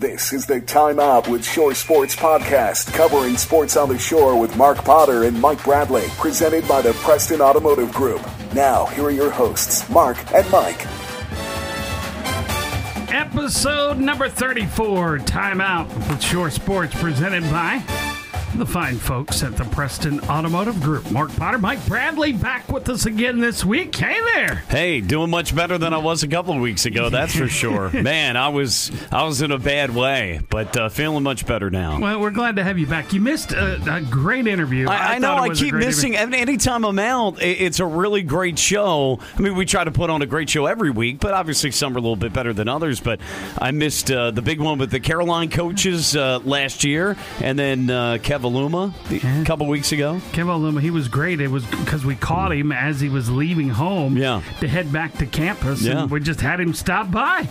This is the Time Out with Shore Sports podcast, covering sports on the shore with Mark Potter and Mike Bradley, presented by the Preston Automotive Group. Now, here are your hosts, Mark and Mike. Episode number 34, Time Out with Shore Sports, presented by the fine folks at the Preston Automotive Group. Mark Potter, Mike Bradley back with us again this week. Hey there. Hey, doing much better than I was a couple of weeks ago, that's for sure. Man, I was I was in a bad way, but uh, feeling much better now. Well, we're glad to have you back. You missed a, a great interview. I, I know. I keep missing. interview. Anytime I'm out, it's a really great show. I mean, we try to put on a great show every week, but obviously some are a little bit better than others. But I missed uh, the big one with the Caroline coaches uh, last year, and then uh, Keve Aluma the- a couple weeks ago. Keve Aluma, he was great. It was because we caught him as he was leaving home Yeah. to head back to campus, Yeah. and we just had him stop by.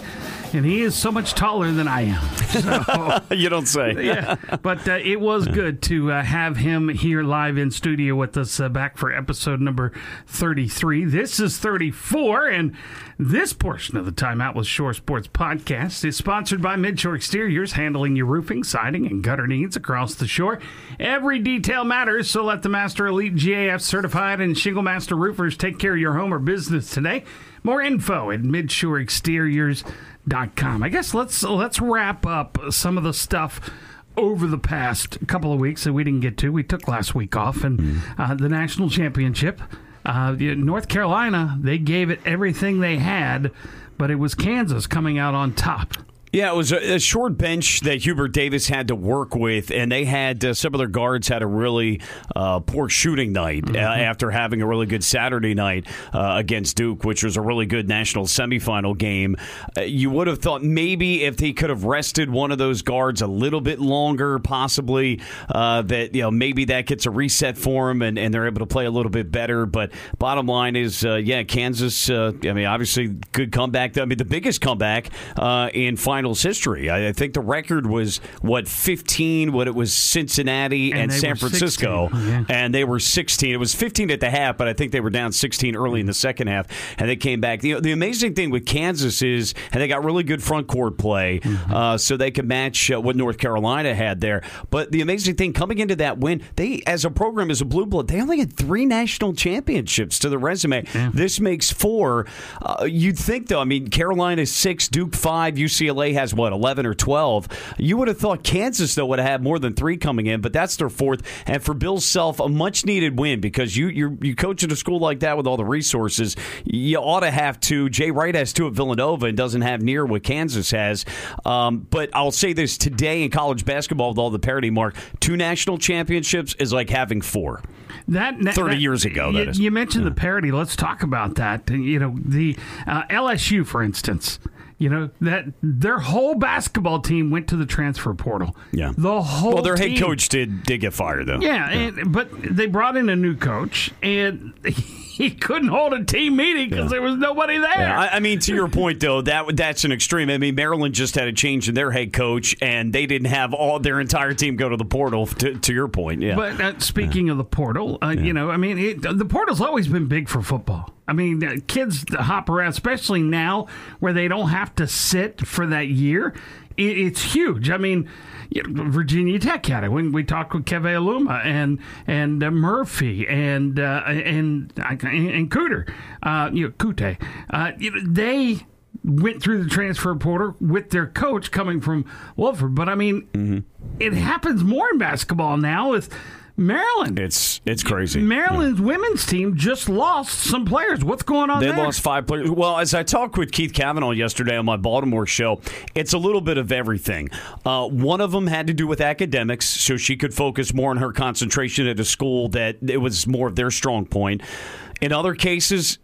And he is so much taller than I am. So, you don't say. yeah, but uh, it was good to uh, have him here live in studio with us uh, back for episode number 33. This is 34, and this portion of the Timeout with Shore Sports podcast is sponsored by Midshore Exteriors, handling your roofing, siding, and gutter needs across the shore. Every detail matters, so let the Master Elite GAF certified and Shingle Master roofers take care of your home or business today. More info at midshoreexteriors.com. I guess let's let's wrap up some of the stuff over the past couple of weeks that we didn't get to. We took last week off, and uh, the national championship. Uh, North Carolina, they gave it everything they had, but it was Kansas coming out on top. Yeah, it was a, a short bench that Hubert Davis had to work with, and they had uh, some of their guards had a really uh, poor shooting night uh, after having a really good Saturday night uh, against Duke, which was a really good national semifinal game. Uh, you would have thought maybe if he could have rested one of those guards a little bit longer, possibly uh, that you know maybe that gets a reset for him and, and they're able to play a little bit better. But bottom line is, uh, yeah, Kansas. Uh, I mean, obviously good comeback. I mean, the biggest comeback uh, in finals history. I, I think the record was what 15 what it was Cincinnati and, And San Francisco, yeah. and they were 16. It was 15 at the half, but I think they were down 16 early in the second half, and they came back. The, the amazing thing with Kansas is, and they got really good front court play, uh, so they could match uh, what North Carolina had there. But the amazing thing coming into that win, they as a program as a blue blood, they only had three national championships to the resume. This makes four. Uh, you'd think though, I mean, Carolina six, Duke five, UCLA has what eleven or twelve. You would have thought Kansas though would have had more than three coming in, but that's their fourth. And for Bill Self, a much needed win because you you you coach at a school like that with all the resources, you ought to have two. Jay Wright has two at Villanova and doesn't have near what Kansas has. Um, but I'll say this today in college basketball with all the parity mark, two national championships is like having four. That 30 years ago, that you, is. you mentioned the parity. Let's talk about that. You know, the uh, LSU, for instance. You know that their whole basketball team went to the transfer portal. Yeah. the whole. Well, their head coach did did get fired though. Yeah, And, but they brought in a new coach, and he couldn't hold a team meeting because there was nobody there. Yeah, I, I mean, to your point though, that that's an extreme. I mean, Maryland just had a change in their head coach, and they didn't have all their entire team go to the portal. To, to your point, yeah. But uh, speaking of the portal, uh, you know, I mean, it, the portal's always been big for football. I mean, uh, kids hop around, especially now where they don't have to sit for that year. It, it's huge. I mean, Virginia Tech had it when we talked with Keve Aluma and and uh, Murphy and uh, and and Cooter, uh, you know, Kute. Uh, you know, they went through the transfer portal with their coach coming from Wofford. But I mean, it happens more in basketball now with Maryland. it's it's crazy. Maryland's women's team just lost some players. What's going on They there? lost five players. Well, as I talked with Keith Kavanaugh yesterday on my Baltimore show, it's a little bit of everything. Uh, one of them had to do with academics, so she could focus more on her concentration at a school that it was more of their strong point. In other cases,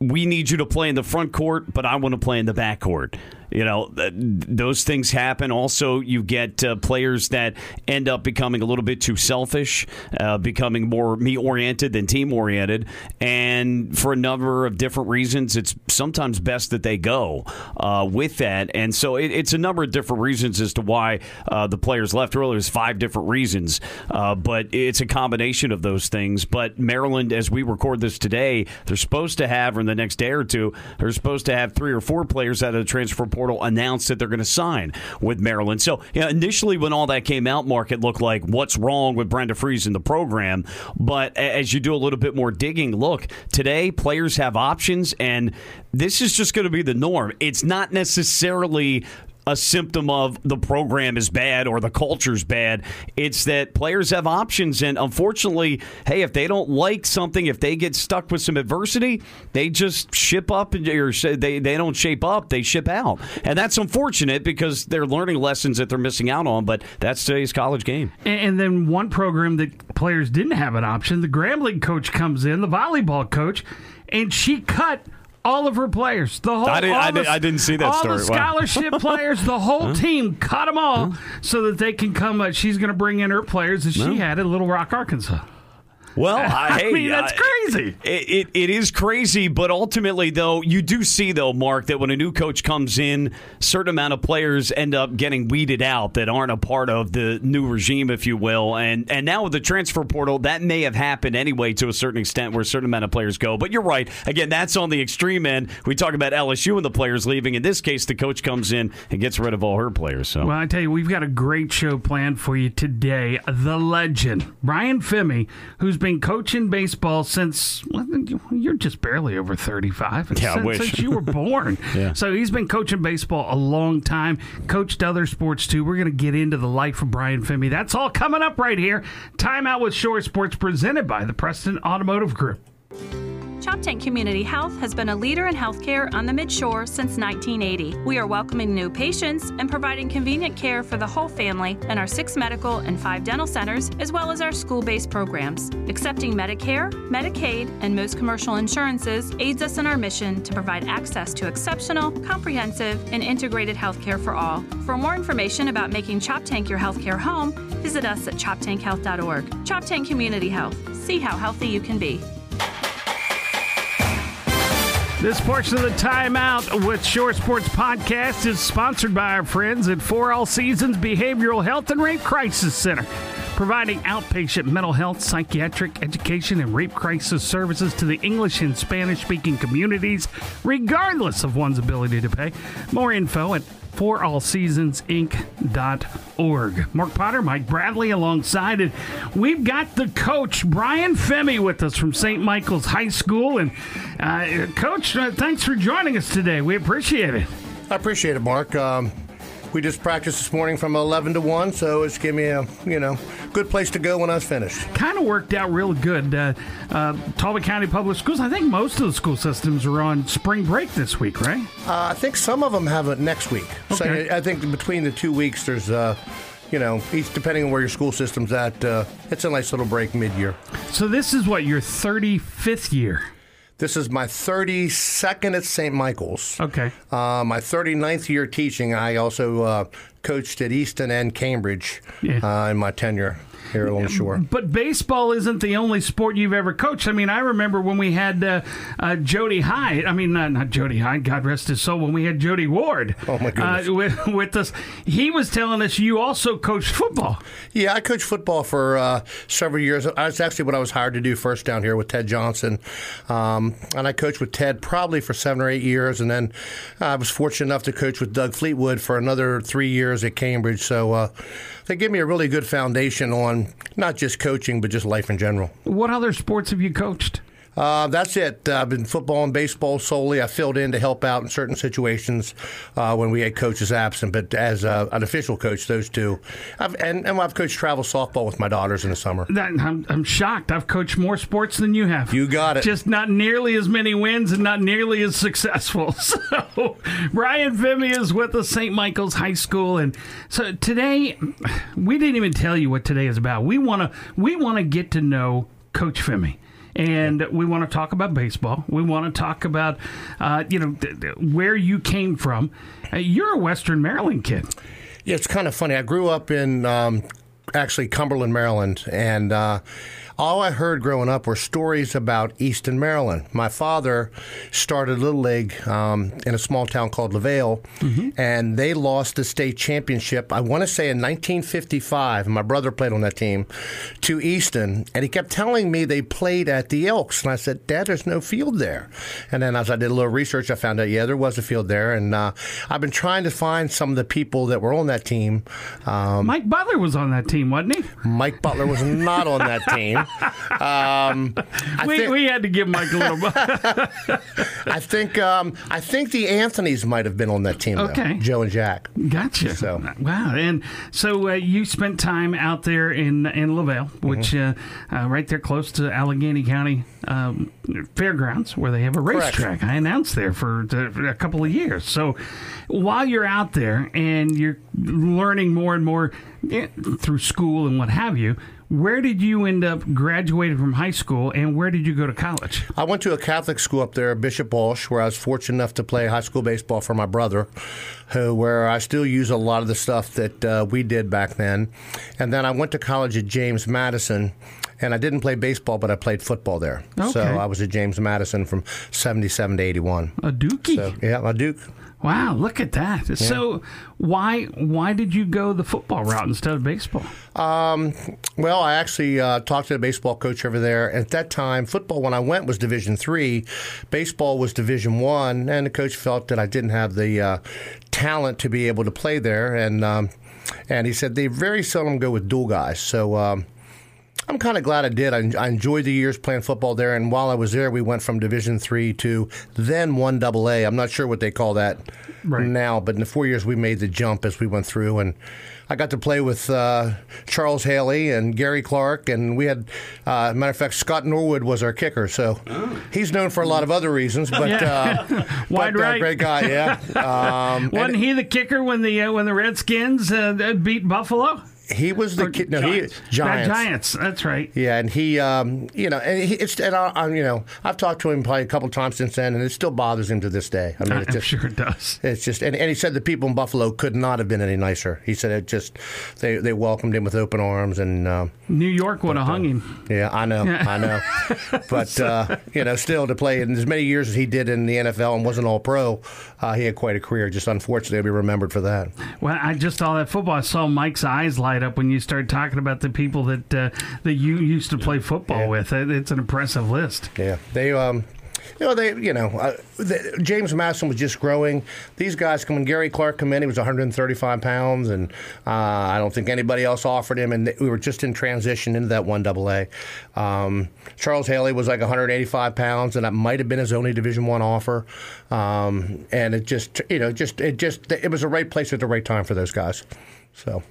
we need you to play in the front court, but I want to play in the back court. You know, th- those things happen. Also, you get uh, players that end up becoming a little bit too selfish, uh, becoming more me oriented than team oriented. And for a number of different reasons, it's sometimes best that they go uh, with that. And so it, it's a number of different reasons as to why uh, the players left earlier. There's five different reasons, uh, but it's a combination of those things. But Maryland, as we record this today, they're supposed to have, in the next day or two, they're supposed to have three or four players out of the transfer portal portal announced that they're going to sign with Maryland. So you know, initially, when all that came out, Mark, it looked like what's wrong with Brenda Frese in the program. But as you do a little bit more digging, look, today players have options, and this is just going to be the norm. It's not necessarily a symptom of the program is bad or the culture's bad. It's that players have options, and unfortunately, hey, if they don't like something, if they get stuck with some adversity, they just ship up or they they don't shape up, they ship out, and that's unfortunate because they're learning lessons that they're missing out on. But that's today's college game. And then one program that players didn't have an option, the Grambling coach comes in, the volleyball coach, and she cut all of her players. The whole. I, did, I, did, I didn't see that all story. All the scholarship wow. players, the whole huh? team, cut them all huh? so that they can come. Uh, she's going to bring in her players that she had at Little Rock, Arkansas. Well, I, I mean that's crazy. It, it, it is crazy, but ultimately, though, you do see though, Mark, that when a new coach comes in, certain amount of players end up getting weeded out that aren't a part of the new regime, if you will. And and now with the transfer portal, that may have happened anyway to a certain extent, where a certain amount of players go. But you're right. Again, that's on the extreme end. We talk about LSU and the players leaving. In this case, the coach comes in and gets rid of all her players. So, well, I tell you, we've got a great show planned for you today. The legend Brian Femi, who's been coaching baseball since well, you're just barely over 35. Yeah, since, since you were born. yeah. So he's been coaching baseball a long time, coached other sports too. We're going to get into the life of Brian Femi. That's all coming up right here. Time out with Shore Sports presented by the Preston Automotive Group. Choptank Community Health has been a leader in healthcare on the Midshore since 1980. We are welcoming new patients and providing convenient care for the whole family in our six medical and five dental centers, as well as our school based programs. Accepting Medicare, Medicaid, and most commercial insurances aids us in our mission to provide access to exceptional, comprehensive, and integrated healthcare for all. For more information about making Choptank your healthcare home, visit us at choptankhealth.org. Choptank Community Health. See how healthy you can be. This portion of the timeout with Shore Sports Podcast is sponsored by our friends at For All Seasons Behavioral Health and Rape Crisis Center, providing outpatient mental health, psychiatric education, and rape crisis services to the English and Spanish speaking communities, regardless of one's ability to pay. More info at forallseasonsinc.org. Mark Potter, Mike Bradley alongside it. We've got the coach, Brian Femi, with us from St. Michael's High School. And, uh, Coach, uh, thanks for joining us today. We appreciate it. I appreciate it, Mark. Um, we just practiced this morning from 11 to 1, so it's giving me a, you know, good place to go when I was finished. Kind of worked out real good. Uh, uh, Talbot County Public Schools, I think most of the school systems are on spring break this week, right? Uh, I think some of them have it next week. Okay. So I think between the two weeks, there's uh, you know, each depending on where your school system's at, uh, it's a nice little break mid-year. So this is what your 35th year. This is my 32nd at St. Michael's. Okay. Uh, my 39th year teaching. I also uh, coached at Easton and Cambridge yeah. uh, in my tenure here along shore. But baseball isn't the only sport you've ever coached. I mean, I remember when we had uh, uh, Jody Hyde. I mean, not, not Jody Hyde. God rest his soul. When we had Jody Ward. Oh my goodness. Uh, with, with, us, he was telling us you also coached football. Yeah, I coached football for uh, several years. That's actually what I was hired to do first down here with Ted Johnson, um, and I coached with Ted probably for seven or eight years, and then I was fortunate enough to coach with Doug Fleetwood for another three years at Cambridge. So uh, they gave me a really good foundation on not just coaching, but just life in general. What other sports have you coached? Uh, that's it. Uh, I've been football and baseball solely. I filled in to help out in certain situations uh, when we had coaches absent, but as uh, an official coach, those two. I've, and, and I've coached travel softball with my daughters in the summer. That, I'm, I'm shocked. I've coached more sports than you have. You got it. Just not nearly as many wins and not nearly as successful. So, Brian Femi is with us, St. Michael's High School, and so today we didn't even tell you what today is about. We want to we want to get to know Coach Femi and we want to talk about baseball. We want to talk about, uh, you know, th- th- where you came from. Uh, you're a Western Maryland kid. Yeah, it's kind of funny. I grew up in um, actually Cumberland, Maryland, and uh, all I heard growing up were stories about Easton, Maryland. My father started Little League um, in a small town called LaVale, mm-hmm. and they lost the state championship, I want to say in 1955. My brother played on that team to Easton, and he kept telling me they played at the Elks. And I said, Dad, there's no field there. And then as I did a little research, I found out, yeah, there was a field there. And uh, I've been trying to find some of the people that were on that team. Um, Mike Butler was on that team, wasn't he? Mike Butler was not on that team. Um, we, think, we had to give Mike a little. I think um, I think the Anthony's might have been on that team. Okay, though, Joe and Jack. Gotcha. So wow, and so uh, you spent time out there in in LaVale, which mm-hmm. uh, uh, right there close to Allegheny County um, Fairgrounds, where they have a racetrack. I announced there for, for a couple of years. So while you're out there and you're learning more and more eh, through school and what have you, where did you end up graduating from high school and where did you go to college? I went to a Catholic school up there, Bishop Walsh, where I was fortunate enough to play high school baseball for my brother, who, where I still use a lot of the stuff that uh, we did back then. And then I went to college at James Madison and I didn't play baseball, but I played football there. Okay. So I was at James Madison from 77 to 81. A Dookie. So, yeah, a Duke. Wow, look at that. Yeah. So why why did you go the football route instead of baseball? Um, well, I actually uh, talked to the baseball coach over there. At that time, football when I went was Division three, baseball was Division one, and the coach felt that I didn't have the uh, talent to be able to play there, and um, and he said they very seldom go with dual guys. So. Um, I'm kind of glad I did. I, I, enjoyed the years playing football there, and while I was there, we went from Division three to then one Double A. I'm not sure what they call that right. now, but in the four years we made the jump as we went through, and I got to play with uh, Charles Haley and Gary Clark, and we had, uh, matter of fact, Scott Norwood was our kicker. So oh. he's known for a lot of other reasons, but yeah. uh, wide but, right, great guy, yeah. Um, Wasn't he the kicker when the uh, when the Redskins uh, beat Buffalo? He was the kid. No, Giants. he Giants. Giants. That's right. Yeah, and he, um, you know, and he, it's and I, I, you know, I've talked to him probably a couple times since then, and it still bothers him to this day. I mean, I'm just, sure it does. It's just, and, and he said the people in Buffalo could not have been any nicer. He said it just, they they welcomed him with open arms, and uh, New York would have hung him. Yeah, I know, I know, but uh, you know, still to play in as many years as he did in the NFL and wasn't all pro, uh, he had quite a career. Just unfortunately, he'll be remembered for that. Well, I just saw that football. I saw Mike's eyes light up when you start talking about the people that uh, that you used to play football yeah. with. It's an impressive list. Yeah, they um, you know, they, you know, uh, the, James Madison was just growing. These guys come when Gary Clark came in, he was 135 pounds, and uh, I don't think anybody else offered him. And we were just in transition into that one double A. Um, Charles Haley was like 185 pounds, and that might have been his only Division One offer. Um, and it just, you know, just it just it was the right place at the right time for those guys. So.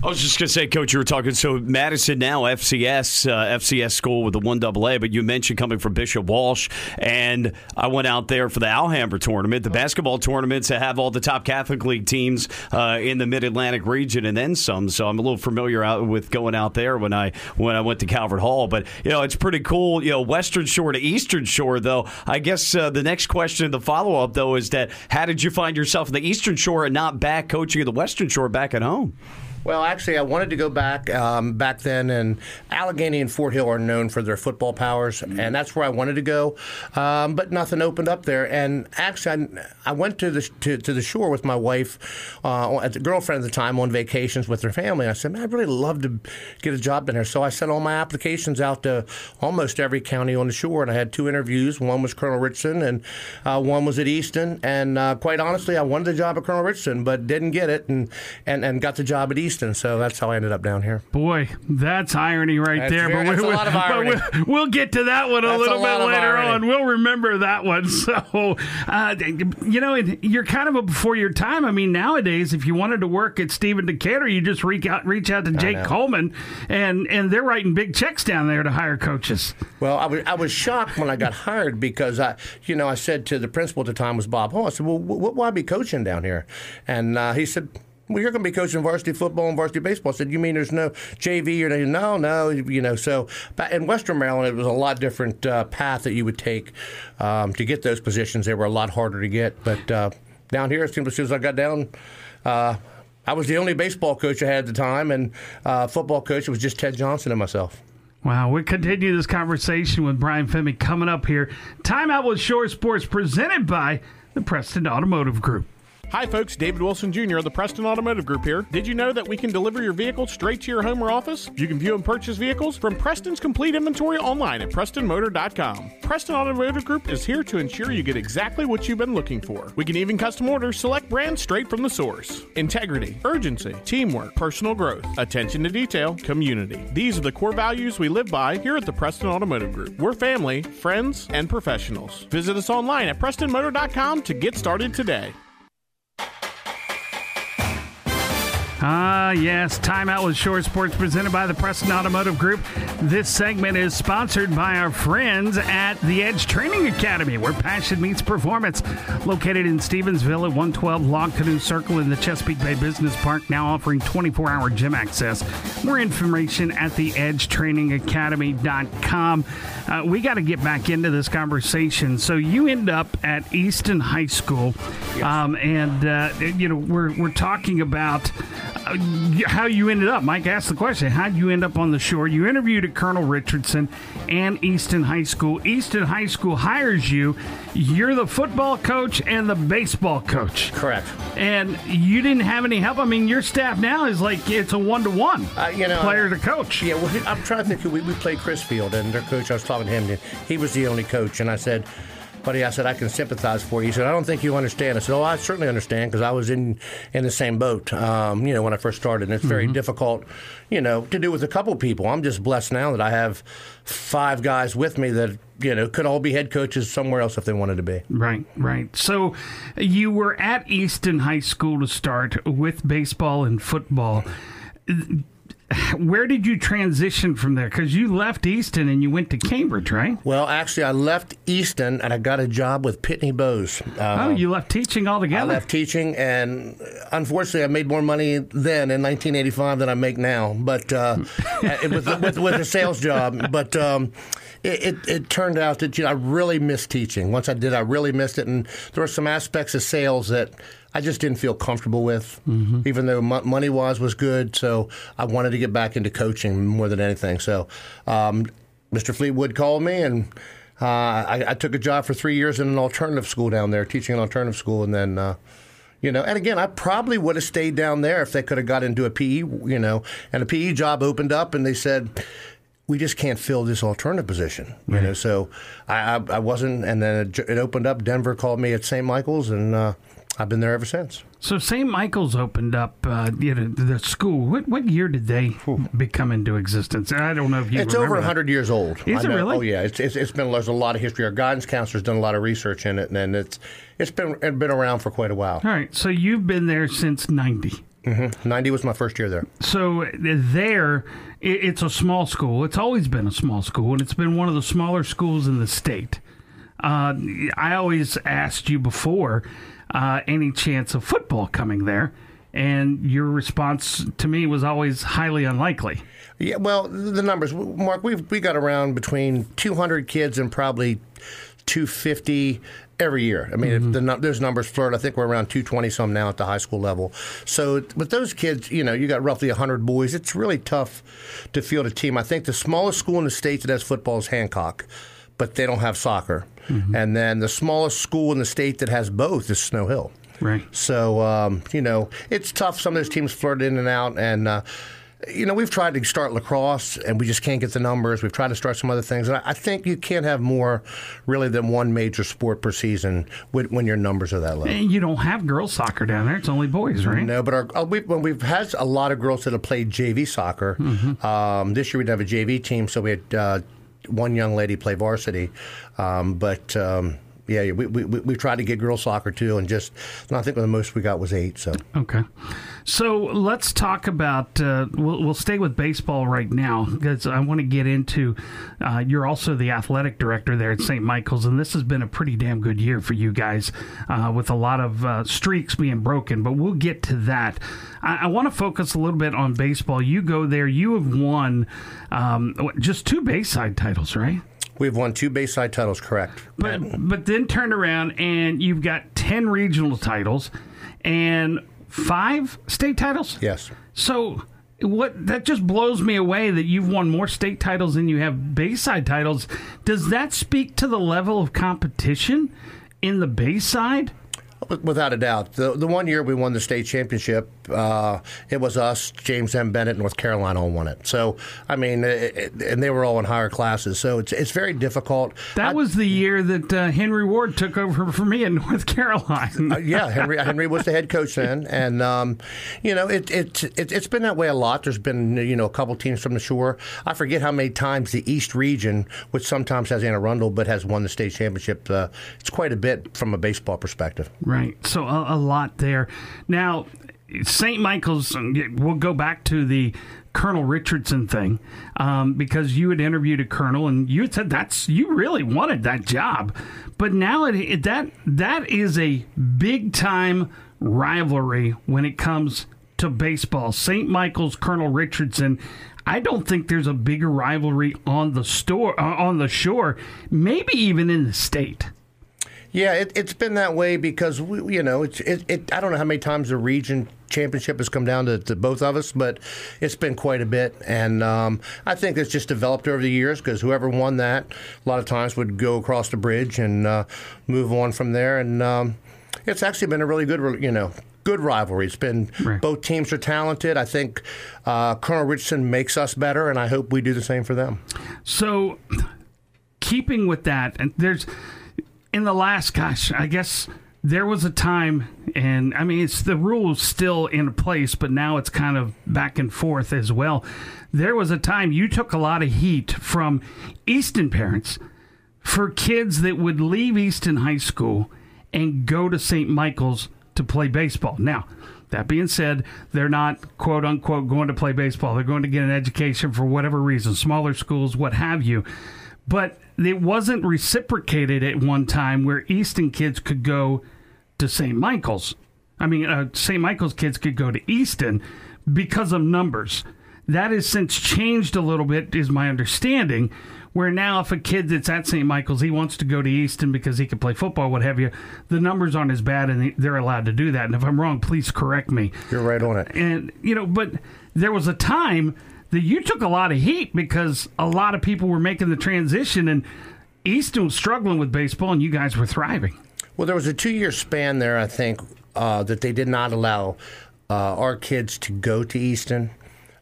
I was just going to say, Coach, you were talking. So Madison now FCS, uh, FCS school with the one double A, but you mentioned coming from Bishop Walsh, and I went out there for the Alhambra tournament, the basketball tournaments that have all the top Catholic League teams uh, in the Mid Atlantic region, and then some. So I'm a little familiar out with going out there when I when I went to Calvert Hall. But you know, it's pretty cool. You know, Western Shore to Eastern Shore, though. I guess uh, the next question, the follow up, though, is that how did you find yourself in the Eastern Shore and not back coaching the Western Shore back at home? Well, actually, I wanted to go back um, back then, and Allegheny and Fort Hill are known for their football powers, mm-hmm. and that's where I wanted to go. Um, but nothing opened up there, and actually, I, I went to the to, to, the shore with my wife, uh, at the girlfriend at the time, on vacations with her family. I said, "Man, I'd really love to get a job in there." So I sent all my applications out to almost every county on the shore, and I had two interviews. One was Colonel Richardson, and uh, one was at Easton. And uh, quite honestly, I wanted the job at Colonel Richardson, but didn't get it, and and, and got the job at Easton. Houston, so that's how I ended up down here. Boy, that's irony right that's there. Very, but, we, irony. but we'll, we'll, get to that one a that's little a bit later on. We'll remember that one. So, uh, you know, you're kind of a before your time. I mean, nowadays, if you wanted to work at Stephen Decatur, you just reach out, reach out to Jake Coleman, and and they're writing big checks down there to hire coaches. Well, I was I was shocked when I got hired because I, you know, I said to the principal at the time was Bob Hall. I said, "Well, why be coaching down here?" And uh, he said well, you're going to be coaching varsity football and varsity baseball. I said, you mean there's no JV or no, no, you know. So in Western Maryland, it was a lot different uh, path that you would take um, to get those positions. They were a lot harder to get. But uh, down here, as soon as I got down, uh, I was the only baseball coach I had at the time, and uh, football coach it was just Ted Johnson and myself. Wow, we continue this conversation with Brian Femi coming up here. Timeout with Shore Sports presented by the Preston Automotive Group. Hi, folks. David Wilson Jr. of the Preston Automotive Group here. Did you know that we can deliver your vehicle straight to your home or office? You can view and purchase vehicles from Preston's complete inventory online at PrestonMotor.com. Preston Automotive Group is here to ensure you get exactly what you've been looking for. We can even custom order select brands straight from the source. Integrity, urgency, teamwork, personal growth, attention to detail, community. These are the core values we live by here at the Preston Automotive Group. We're family, friends, and professionals. Visit us online at PrestonMotor.com to get started today. Ah, yes. Timeout with Shore Sports presented by the Preston Automotive Group. This segment is sponsored by our friends at the Edge Training Academy, where passion meets performance. Located in Stevensville at 112 Log Canoe Circle in the Chesapeake Bay Business Park, now offering 24 hour gym access. More information at the edgetrainingacademy.com. Uh, we got to get back into this conversation. So you end up at Easton High School, um, and, uh, you know, we're, we're talking about Uh, how you ended up. Mike asked the question, how did you end up on the shore? You interviewed at Colonel Richardson and Easton High School. Easton High School hires you. You're the football coach and the baseball coach. Correct. And you didn't have any help. I mean, your staff now is like it's a one to one, you know, player to coach. Yeah, well, I'm trying to think. We, we played Crisfield, and their coach. I was talking to him. He was the only coach, and I said, "Buddy, I said I can sympathize for you." He said, "I don't think you understand." I said, "Oh, I certainly understand because I was in in the same boat. Um, you know, when I first started, and it's very difficult, you know, to do with a couple people. I'm just blessed now that I have five guys with me that you know could all be head coaches somewhere else if they wanted to be." Right, right. So you were at Easton High School to start with baseball and football. Where did you transition from there? Because you left Easton and you went to Cambridge, right? Well, actually, I left Easton and I got a job with Pitney Bowes. Uh, oh, you left teaching altogether? I left teaching, and unfortunately, I made more money then in 1985 than I make now. But uh, it was with, with a sales job. But um, it, it, it turned out that you know, I really missed teaching. Once I did, I really missed it, and there were some aspects of sales that. I just didn't feel comfortable with, even though money wise was good. So I wanted to get back into coaching more than anything. So um, Mr. Fleetwood called me, and uh, I, I took a job for three years in an alternative school down there, teaching an alternative school, and then. Uh, you know, and again, I probably would have stayed down there if they could have got into a PE, you know, and a PE job opened up, and they said, "We just can't fill this alternative position," you know. So I, I, I wasn't, and then it, it opened up. Denver called me at St. Michael's, and uh, I've been there ever since. So St. Michael's opened up, uh, you know, the school. What what year did they become into existence? I don't know if you. It's remember over that. 100 years old. Is I it know- really? Oh yeah, it's, it's it's been there's a lot of history. Our guidance counselor's done a lot of research in it, and it's it's been it's been around for quite a while. All right, so you've been there since '90. 90 was my first year there. So there, it, it's a small school. It's always been a small school, and it's been one of the smaller schools in the state. Uh, I always asked you before uh, any chance of football coming there, and your response to me was always highly unlikely. Yeah, well, the numbers, Mark, we've we got around between 200 kids and probably 250 every year. I mean, if the, numbers flirt. I think we're around 220 some now at the high school level. So with those kids, you know, you got roughly 100 boys. It's really tough to field a team. I think the smallest school in the state that has football is Hancock, but they don't have soccer. And then the smallest school in the state that has both is Snow Hill. Right. So um, you know, it's tough. Some of those teams flirt in and out, and uh, you know, we've tried to start lacrosse, and we just can't get the numbers. We've tried to start some other things, and I, I think you can't have more really than one major sport per season when, when your numbers are that low. And you don't have girls soccer down there; it's only boys, right? No, but our, uh, we, when we've had a lot of girls that have played JV soccer. Um, this year we'd have a JV team, so we had uh, one young lady play varsity. Um, but um, yeah, we, we, we tried to get girls soccer too, and just and I think the most we got was eight. So Okay. So let's talk about. Uh, we'll, we'll stay with baseball right now because I want to get into. Uh, you're also the athletic director there at St. Michael's, and this has been a pretty damn good year for you guys uh, with a lot of uh, streaks being broken. But we'll get to that. I, I want to focus a little bit on baseball. You go there. You have won um, just two Bayside titles, right? We've won two Bayside titles, correct? But but then turn around and you've got ten regional titles and five state titles. Yes. So what that just blows me away that you've won more state titles than you have Bayside titles. Does that speak to the level of competition in the Bayside? Without a doubt, the the one year we won the state championship, uh, it was us, James M. Bennett, North Caroline all won it. So I mean, it, it, and they were all in higher classes. So it's it's very difficult. That I, was the year that uh, Henry Ward took over for me in North Caroline. uh, yeah, Henry Henry was the head coach then, and um, you know it, it it has been that way a lot. There's been you know a couple teams from the shore. I forget how many times the East Region, which sometimes has Anne Arundel, but has won the state championship. Uh, it's quite a bit from a baseball perspective. Right. So a, a lot there. Now, St. Michael's, we'll go back to the Colonel Richardson thing um, because you had interviewed a colonel and you had said that's you really wanted that job, but now it, that that is a big time rivalry when it comes to baseball. St. Michael's Colonel Richardson. I don't think there's a bigger rivalry on the store uh, on the shore, maybe even in the state. Yeah, it, has been that way because we, you know it's it, it, I don't know how many times the region championship has come down to, to both of us, but it's been quite a bit, and um, I think it's just developed over the years because whoever won that a lot of times would go across the bridge and uh, move on from there, and um, it's actually been a really good you know good rivalry. It's been right. both teams are talented. I think uh, Colonel Richardson makes us better, and I hope we do the same for them. So, keeping with that, and there's in the last, gosh, I guess there was a time, and I mean, it's the rules still in place, but now it's kind of back and forth as well. There was a time you took a lot of heat from Easton parents for kids that would leave Easton High School and go to St. Michael's to play baseball. Now, that being said, they're not quote unquote going to play baseball. They're going to get an education for whatever reason, smaller schools, what have you. But it wasn't reciprocated at one time where Easton kids could go to St. Michael's. I mean, uh, St. Michael's kids could go to Easton because of numbers. That has since changed a little bit, is my understanding. Where now, if a kid that's at St. Michael's, he wants to go to Easton because he can play football, what have you, the numbers aren't as bad and they're allowed to do that. And if I'm wrong, please correct me. You're right on it. And, you know, but there was a time that you took a lot of heat because a lot of people were making the transition and Easton was struggling with baseball and you guys were thriving. Well, there was a two year span there, I think, uh, that they did not allow uh, our kids to go to Easton.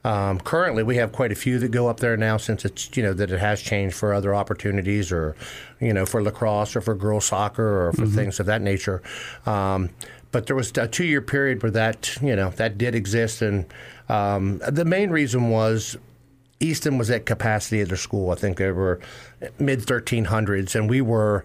Um, currently, we have quite a few that go up there now, since it's you know that it has changed for other opportunities, or you know for lacrosse or for girls soccer or for mm-hmm. things of that nature. Um, but there was a two year period where that you know that did exist, and um, the main reason was Easton was at capacity at their school. I think they were mid 1300s, and we were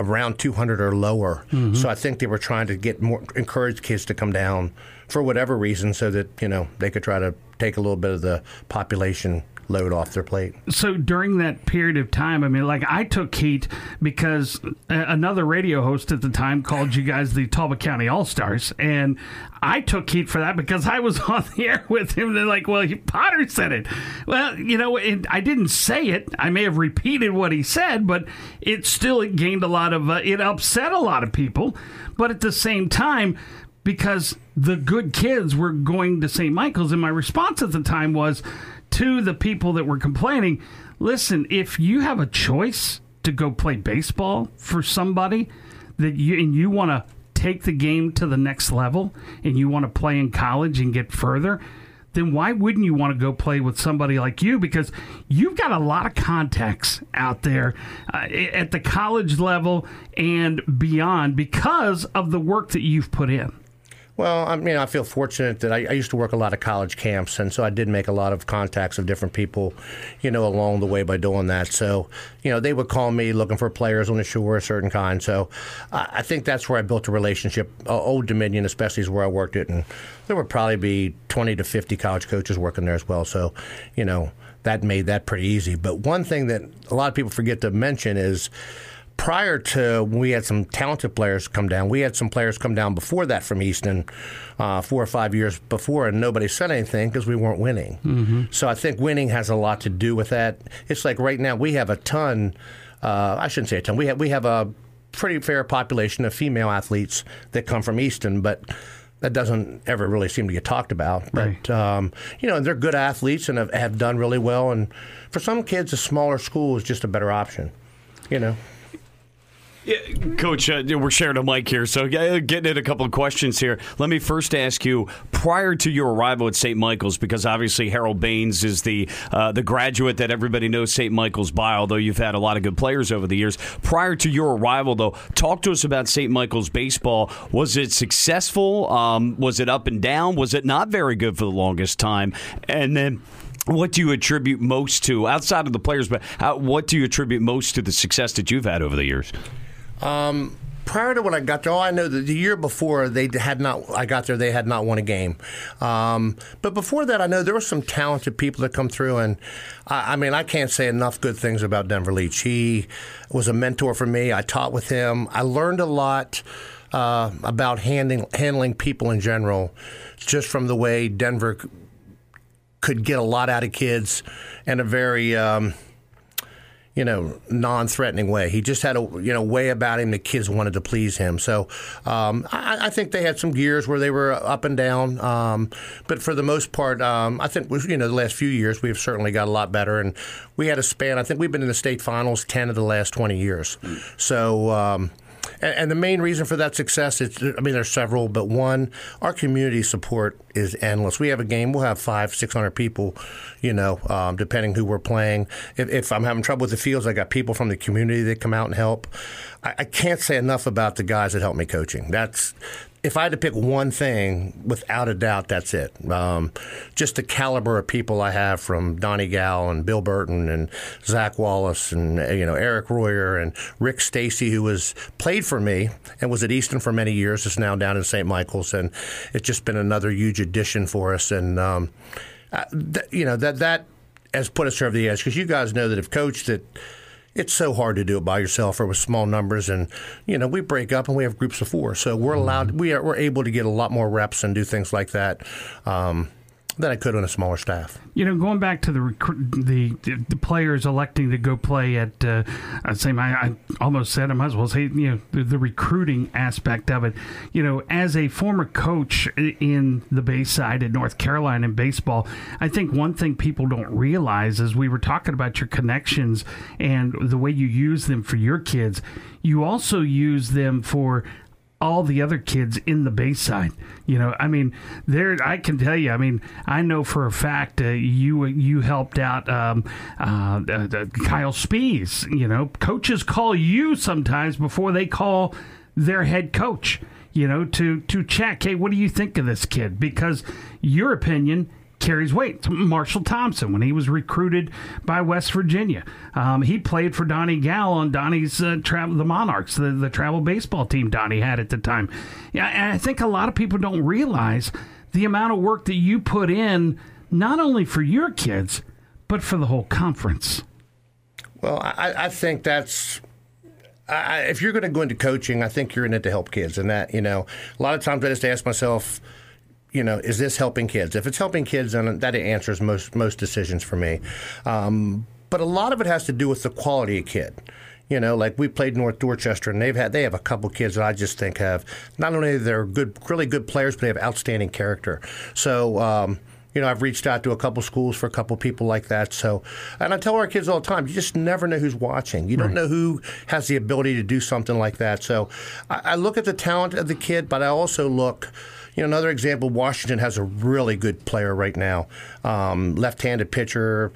around 200 or lower. Mm-hmm. So I think they were trying to get more, encourage kids to come down for whatever reason, so that you know they could try to take a little bit of the population load off their plate. So during that period of time, I mean, like I took heat because another radio host at the time called you guys the Talbot County All Stars, and I took heat for that because I was on the air with him. They're like, "Well, Potter said it." Well, you know, it, I didn't say it. I may have repeated what he said, but it still it gained a lot of. Uh, it upset a lot of people, but at the same time because the good kids were going to St. Michael's. And my response at the time was, to the people that were complaining listen, if you have a choice to go play baseball for somebody that you and you want to take the game to the next level and you want to play in college and get further, then why wouldn't you want to go play with somebody like you? Because you've got a lot of contacts out there uh, at the college level and beyond because of the work that you've put in. Well, I mean, I feel fortunate that I, I, used to work a lot of college camps, and so I did make a lot of contacts of different people, you know, along the way by doing that. So, you know, they would call me looking for players on the shore, a certain kind. So, I, I think that's where I built a relationship. Uh, Old Dominion, especially, is where I worked it, and there would probably be 20 to 50 college coaches working there as well. So, you know, that made that pretty easy. But one thing that a lot of people forget to mention is prior to we had some talented players come down. We had some players come down before that from Easton, uh, four or five years before, and nobody said anything because we weren't winning. Mm-hmm. So I think winning has a lot to do with that. It's like right now we have a ton. Uh, I shouldn't say a ton. We have we have a pretty fair population of female athletes that come from Easton, but that doesn't ever really seem to get talked about. But Right. um, you know, they're good athletes and have, have done really well. And for some kids, a smaller school is just a better option. You know. Yeah, Coach, uh, we're sharing a mic here, so uh, getting at a couple of questions here. Let me first ask you: prior to your arrival at St. Michael's, because obviously Harold Baines is the uh, the graduate that everybody knows St. Michael's by, although you've had a lot of good players over the years. Prior to your arrival, though, talk to us about St. Michael's baseball. Was it successful? Um, was it up and down? Was it not very good for the longest time? And then. What do you attribute most to outside of the players? But how, what do you attribute most to the success that you've had over the years? Prior to when I got there, all I know that the year before they had not. I got there, they had not won a game. Um, but before that, I know there were some talented people that come through, and I, I mean, I can't say enough good things about Denver Leach. He was a mentor for me. I taught with him. I learned a lot. Uh, about handling handling people in general, just from the way Denver could get a lot out of kids, and a very um, you know, non-threatening way. He just had a you know way about him that kids wanted to please him. So um, I, I think they had some years where they were up and down, um, but for the most part, um, I think you know the last few years we've certainly got a lot better, and we had a span. I think we've been in the state finals ten of the last twenty years. So. And, and the main reason for that success is, I mean, there's several, but one, our community support is endless. We have a game, we'll have five, six hundred people, you know, um, depending who we're playing. If, if I'm having trouble with the fields, I got people from the community that come out and help. I, I can't say enough about the guys that help me coaching. That's if I had to pick one thing, without a doubt, that's it. Um, just the caliber of people I have from Donnie Gal and Bill Burton and Zach Wallace and you know Eric Royer and Rick Stacy, who was played for me and was at Easton for many years, is now down in St. Michael's, and it's just been another huge addition for us. And um, uh, th- you know that that has put us over the edge because you guys know that if coach that it's so hard to do it by yourself or with small numbers and you know we break up and we have groups of four so we're allowed we are we're able to get a lot more reps and do things like that um, than I could on a smaller staff. You know, going back to the recru- the, the players electing to go play at, uh, I say, I almost said I might as well say, you know, the, the recruiting aspect of it. You know, as a former coach in the Bayside at North Caroline in baseball, I think one thing people don't realize is we were talking about your connections and the way you use them for your kids. You also use them for all the other kids in the Bayside. You know, I mean, there. I can tell you. I mean, I know for a fact uh, you you helped out um, uh, uh, Kyle Spees. You know, coaches call you sometimes before they call their head coach. You know, to to check. Hey, what do you think of this kid? Because your opinion carries weight. Marshall Thompson, when he was recruited by West Virginia, um, he played for Donnie Gal on Donnie's uh, travel, the Monarchs, the, the travel baseball team Donnie had at the time. Yeah, and I think a lot of people don't realize the amount of work that you put in, not only for your kids, but for the whole conference. Well, I, I think that's. I, if you're going to go into coaching, I think you're in it to help kids, and that you know, a lot of times I just ask myself, you know, is this helping kids? If it's helping kids, then that answers most most decisions for me. Um, but a lot of it has to do with the quality of kid. You know, like we played North Dorchester, and they've had they have a couple kids that I just think have not only they're good, really good players, but they have outstanding character. So. Um, you know, I've reached out to a couple schools for a couple people like that. So, and I tell our kids all the time, you just never know who's watching. You don't know who has the ability to do something like that. So, I, I look at the talent of the kid, but I also look. You know, another example, Washington has a really good player right now, um, left-handed pitcher,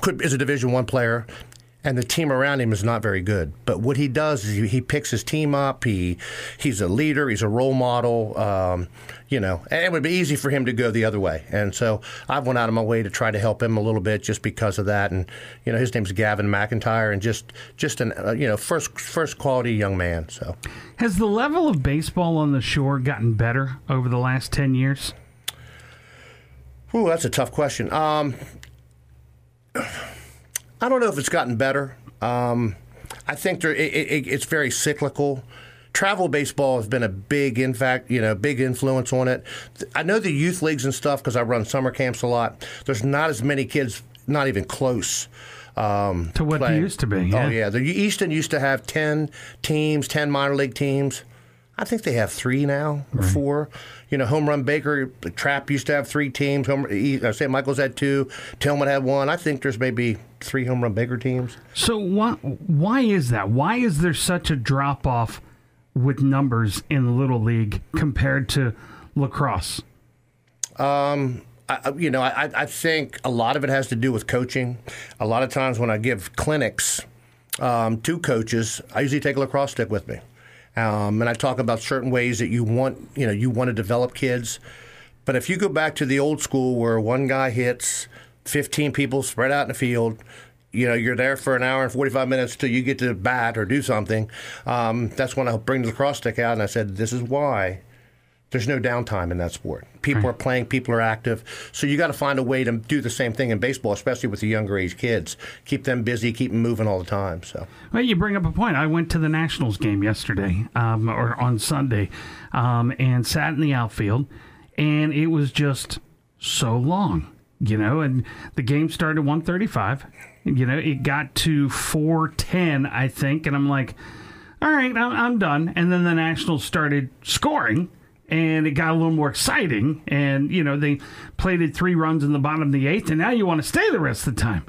could is a Division One player and the team around him is not very good. But what he does is he, he picks his team up. He he's a leader. He's a role model. Um, you know, and it would be easy for him to go the other way. And so I've went out of my way to try to help him a little bit just because of that. And you know, his name's Gavin McIntyre, and just just an uh, you know first first quality young man. So Has the level of baseball on the shore gotten better over the last 10 years? Ooh, that's a tough question. Um, I don't know if it's gotten better. Um, I think there, it, it, it's very cyclical. Travel baseball has been a big, in fact, you know, big influence on it. I know the youth leagues and stuff because I run summer camps a lot. There's not as many kids, not even close. Um, To what they used to be, yeah. Oh yeah, the Easton used to have ten teams, ten minor league teams. I think they have three now or right. four. You know, Home Run Baker, Trappe used to have three teams. Home, uh, St. Michael's had two. Tilghman had one. I think there's maybe three Home Run Baker teams. So why why is that? Why is there such a drop off with numbers in little league compared to lacrosse? Um, I, you know, I, I think a lot of it has to do with coaching. A lot of times when I give clinics um, to coaches, I usually take a lacrosse stick with me. Um, and I talk about certain ways that you want, you know, you want to develop kids. But if you go back to the old school where one guy hits 15 people spread out in the field, you know, you're there for an hour and 45 minutes till you get to bat or do something. Um, that's when I bring the lacrosse stick out and I said, this is why there's no downtime in that sport. People right. are playing, people are active. So you got to find a way to do the same thing in baseball, especially with the younger age kids. Keep them busy, keep them moving all the time. So. Well, you bring up a point. I went to the Nationals game yesterday, um, or on Sunday, um, and sat in the outfield, and it was just so long, you know. And the game started at 1:35. You know, it got to 4:10, I think, and I'm like, all right, I'm, I'm done. And then the Nationals started scoring and it got a little more exciting. And you know they plated three runs in the bottom of the eighth, and now you want to stay the rest of the time.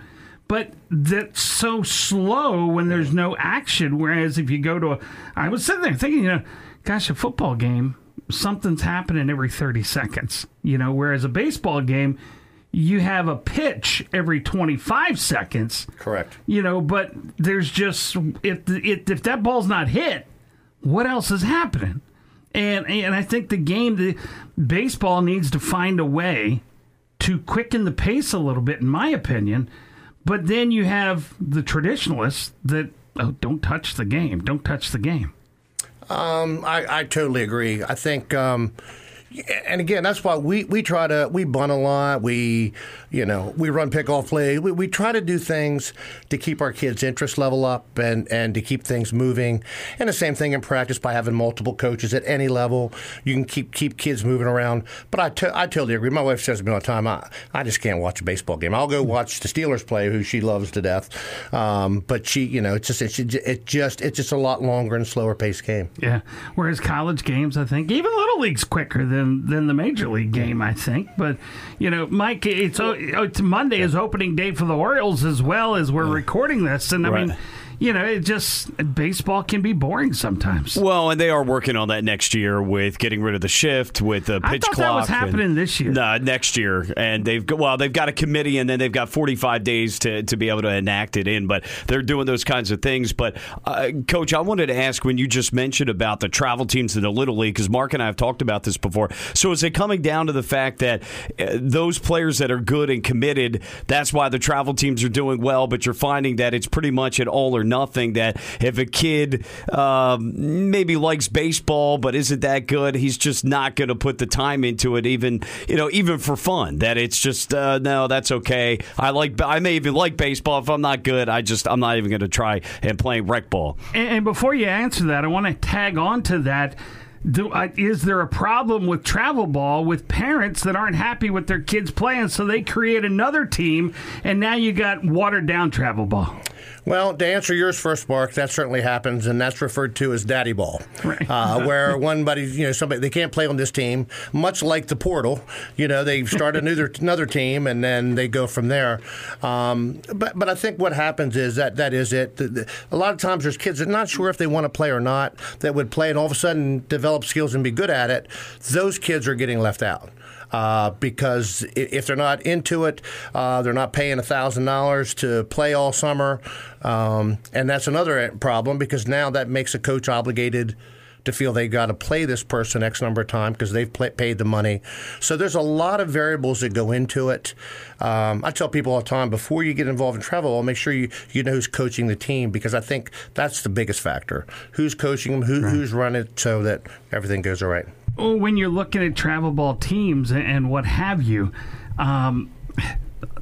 But that's so slow when there's no action. Whereas if you go to a, I was sitting there thinking, you know, gosh, a football game, something's happening every 30 seconds. You know, whereas a baseball game, you have a pitch every 25 seconds. Correct. You know, but there's just if if, if that ball's not hit, what else is happening? And and I think the game, the baseball needs to find a way to quicken the pace a little bit, in my opinion. But then you have the traditionalists that oh, don't touch the game, don't touch the game. Um, I, I totally agree. I think um, and again, that's why we, we try to we bunt a lot. We you know we run pickoff play. We, we try to do things to keep our kids' interest level up and and to keep things moving. And the same thing in practice by having multiple coaches at any level. You can keep keep kids moving around. But I, t- I totally agree. My wife says to me all the time, I, I just can't watch a baseball game. I'll go watch the Steelers play, who she loves to death. Um, but she you know it's just it's, it just it's just a lot longer and slower paced game. Yeah. Whereas college games, I think even little leagues quicker than than than the major league game, I think. But you know, Mike, it's, it's Monday is opening day for the Orioles as well as we're recording this, and I right. mean you know, it just baseball can be boring sometimes. Well, and they are working on that next year with getting rid of the shift with the pitch I thought clock. That was happening and, this year. No, next year, and they've well, they've got a committee, and then they've got 45 days to, to be able to enact it in. But they're doing those kinds of things. But uh, coach, I wanted to ask when you just mentioned about the travel teams in the little league because Mark and I have talked about this before. So is it coming down to the fact that uh, those players that are good and committed, that's why the travel teams are doing well, but you're finding that it's pretty much an all or nothing. That if a kid um, maybe likes baseball but isn't that good, he's just not going to put the time into it, even you know, even for fun. That it's just uh, no, that's okay. I like I may even like baseball if I'm not good. I just I'm not even going to try and play rec ball. And, and before you answer that, I want to tag on to that. Do, uh, is there a problem with travel ball with parents that aren't happy with their kids playing, so they create another team, and now you got watered down travel ball? Well, to answer yours first, Mark, that certainly happens, and that's referred to as daddy ball, right. uh, where one buddy, you know, somebody they can't play on this team, much like the portal. You know, they start another another team, and then they go from there. Um, but but I think what happens is that that is it. The, the, a lot of times there's kids that are not sure if they want to play or not that would play, and all of a sudden develop skills and be good at it. Those kids are getting left out uh, because if they're not into it, uh, they're not paying $1,000 to play all summer. Um, and that's another problem because now that makes a coach obligated to feel they've got to play this person X number of times because they've play, paid the money. So there's a lot of variables that go into it. Um, I tell people all the time before you get involved in travel, I'll make sure you you know who's coaching the team because I think that's the biggest factor. Who's coaching them, who, right. who's running it so that everything goes all right when you're looking at travel ball teams and what have you, um,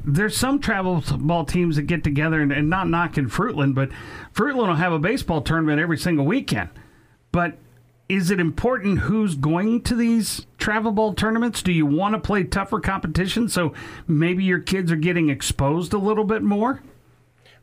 there's some travel ball teams that get together and, and, not knocking Fruitland, but Fruitland will have a baseball tournament every single weekend. But is it important who's going to these travel ball tournaments? Do you want to play tougher competition so maybe your kids are getting exposed a little bit more?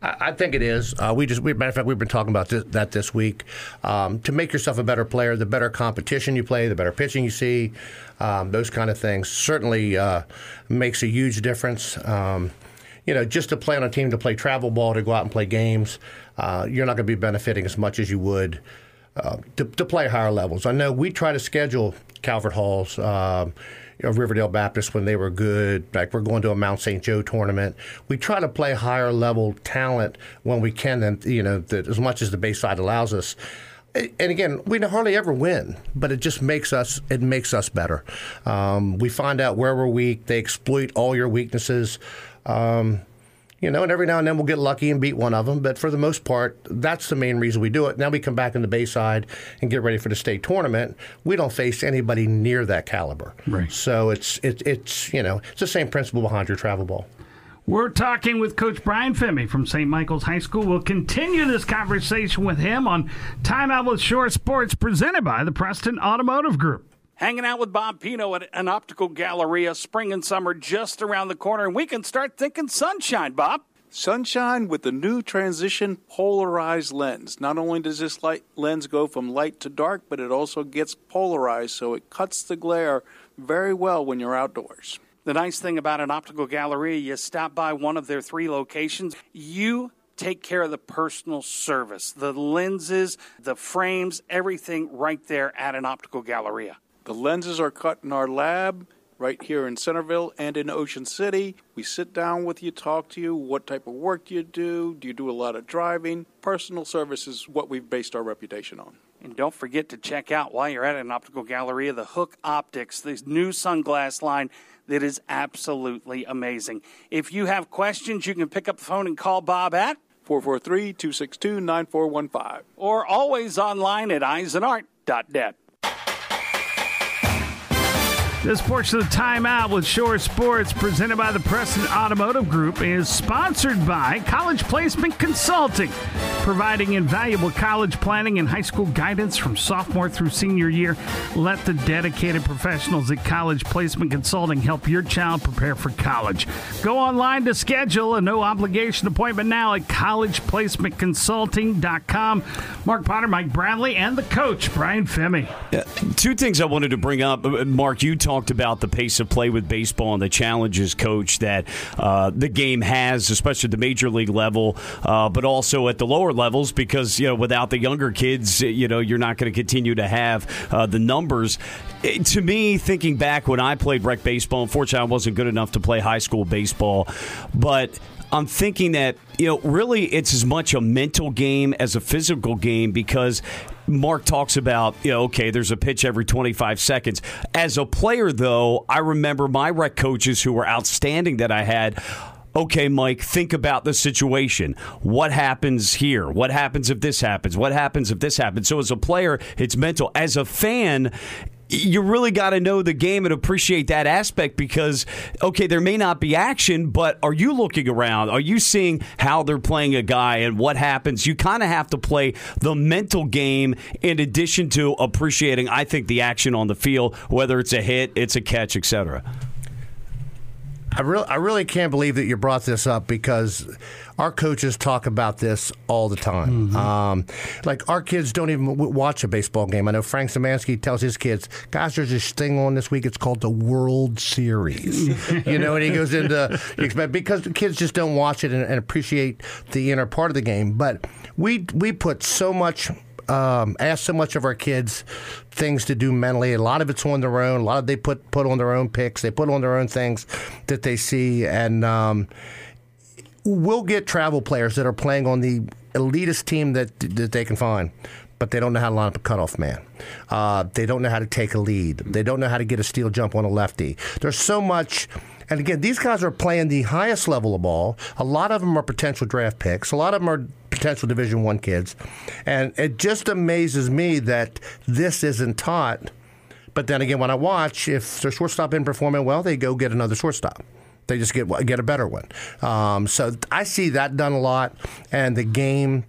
I, think it is. Uh, we just, we, matter of fact, we've been talking about this, that this week. Um, to make yourself a better player, the better competition you play, the better pitching you see, um, those kind of things certainly uh, makes a huge difference. Um, you know, just to play on a team, to play travel ball, to go out and play games, uh, you're not going to be benefiting as much as you would uh, to, to, play higher levels. I know we try to schedule Calvert Halls. Um, you know, Riverdale Baptist when they were good. Like we're going to a Mount St. Joe tournament. We try to play higher level talent when we can, and you know, the, as much as the Bayside allows us. And again, we hardly ever win, but it just makes us it makes us better. Um, we find out where we're weak. They exploit all your weaknesses. Um, you know, and every now and then we'll get lucky and beat one of them. But for the most part, that's the main reason we do it. Now we come back in the Bayside and get ready for the state tournament. We don't face anybody near that caliber. Right. So it's it, it's you know it's the same principle behind your travel ball. We're talking with Coach Brian Femi from St. Michael's High School. We'll continue this conversation with him on Time Out with Shore Sports, presented by the Preston Automotive Group hanging out with Bob Pino at an optical galleria. Spring and summer just around the corner, and we can start thinking sunshine, Bob. Sunshine with the new transition polarized lens. Not only does this light lens go from light to dark, but it also gets polarized, so it cuts the glare very well when you're outdoors. The nice thing about an optical galleria, you stop by one of their three locations, you take care of the personal service, the lenses, the frames, everything right there at an optical galleria. The lenses are cut in our lab right here in Centreville and in Ocean City. We sit down with you, talk to you, what type of work do you do? Do you do a lot of driving? Personal service is what we've based our reputation on. And don't forget to check out while you're at an optical gallery the Hook Optics, this new sunglass line that is absolutely amazing. If you have questions, you can pick up the phone and call Bob at 443 262 9415 or always online at eyesandart.net. This portion of the timeout with Shore Sports, presented by the Preston Automotive Group, is sponsored by College Placement Consulting, providing invaluable college planning and high school guidance from sophomore through senior year. Let the dedicated professionals at College Placement Consulting help your child prepare for college. Go online to schedule a no obligation appointment now at collegeplacementconsulting.com. Mark Potter, Mike Bradley, and the coach, Brian Femi. Yeah, two things I wanted to bring up. Uh, Mark, you talked about the pace of play with baseball and the challenges, coach, that uh, the game has, especially at the major league level, uh, but also at the lower levels, because you know without the younger kids, you know you're not going to continue to have uh, the numbers. It, to me, thinking back when I played rec baseball, unfortunately, I wasn't good enough to play high school baseball, but I'm thinking that you know really it's as much a mental game as a physical game because Mark talks about you know okay there's a pitch every 25 seconds. As a player though, I remember my rec coaches who were outstanding that I had okay, Mike, think about the situation. What happens here? What happens if this happens? What happens if this happens? So, as a player, it's mental. As a fan, you really got to know the game and appreciate that aspect because, okay, there may not be action, but are you looking around? Are you seeing how they're playing a guy and what happens? You kind of have to play the mental game in addition to appreciating, I think, the action on the field, whether it's a hit, it's a catch, etc. I really, I really can't believe that you brought this up because our coaches talk about this all the time. Mm-hmm. Um, like our kids don't even w- watch a baseball game. I know Frank Szymanski tells his kids, "Guys, there's this thing on this week. It's called the World Series." you know, and he goes into because the kids just don't watch it and, and appreciate the inner part of the game. But we we put so much um, ask so much of our kids things to do mentally. A lot of it's on their own. A lot of they put put on their own picks. They put on their own things that they see, and um, we'll get travel players that are playing on the elitist team that that they can find. But they don't know how to line up a cutoff man. Uh, they don't know how to take a lead. They don't know how to get a steal jump on a lefty. There's so much and again, these guys are playing the highest level of ball. A lot of them are potential draft picks. A lot of them are potential Division One kids, and it just amazes me that this isn't taught. But then again, when I watch, if their shortstop isn't performing well, they go get another shortstop. They just get get a better one. Um, so I see that done a lot, and the game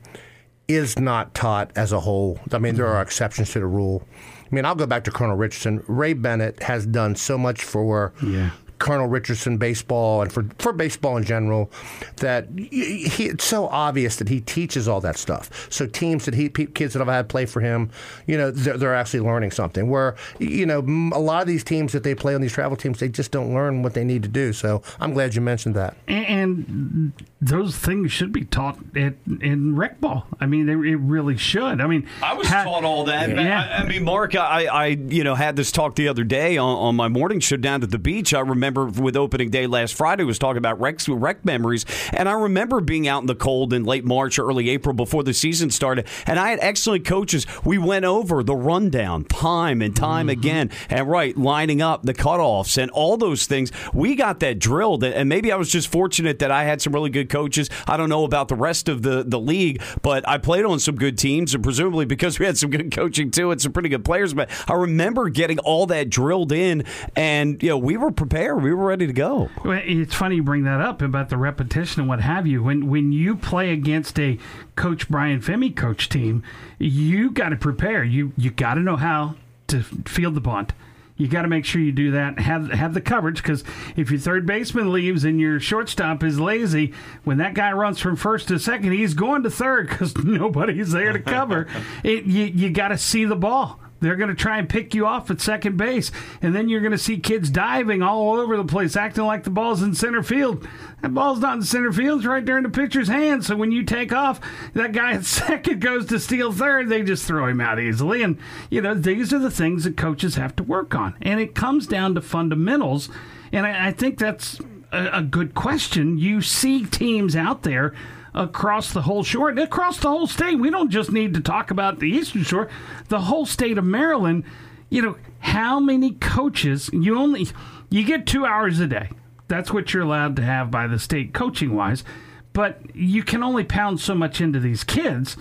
is not taught as a whole. I mean, there are exceptions to the rule. I mean, I'll go back to Colonel Richardson. Ray Bennett has done so much for yeah Colonel Richardson baseball and for, for baseball in general that he, it's so obvious that he teaches all that stuff. So teams that he kids that have had play for him, you know, they're, they're actually learning something. Where you know a lot of these teams that they play on these travel teams, they just don't learn what they need to do. So I'm glad you mentioned that. And those things should be taught at, in rec ball. I mean, it really should. I mean, I was ha- taught all that. Yeah. I, I, mean, Mark, I, I you know had this talk the other day on, on, my morning show down at the beach. I remember with opening day last Friday was talking about rec, rec memories, and I remember being out in the cold in late March or early April before the season started, and I had excellent coaches. We went over the rundown time and time mm-hmm. again, and right lining up the cutoffs and all those things. We got that drilled, and maybe I was just fortunate that I had some really good coaches. I don't know about the rest of the, the league, but I played on some good teams, and presumably because we had some good coaching too and some pretty good players. But I remember getting all that drilled in, and you know we were prepared, we were ready to go. It's funny you bring that up about the repetition and what have you. When when you play against a Coach Brian Femi coach team, you got to prepare. You you got to know how to field the bunt you got to make sure you do that. Have have the coverage because if your third baseman leaves and your shortstop is lazy, when that guy runs from first to second, he's going to third because nobody's there to cover. it, you you got to see the ball. They're going to try and pick you off at second base. And then you're going to see kids diving all over the place, acting like the ball's in center field. That ball's not in center field, it's right there in the pitcher's hand. So when you take off, that guy at second goes to steal third. They just throw him out easily. And, you know, these are the things that coaches have to work on. And it comes down to fundamentals. And I, I think that's a, a good question. You see teams out there across the whole shore, and across the whole state. We don't just need to talk about the Eastern Shore, the whole state of Maryland. You know, how many coaches you only you get 2 hours a day. That's what you're allowed to have by the state coaching wise, but you can only pound so much into these kids.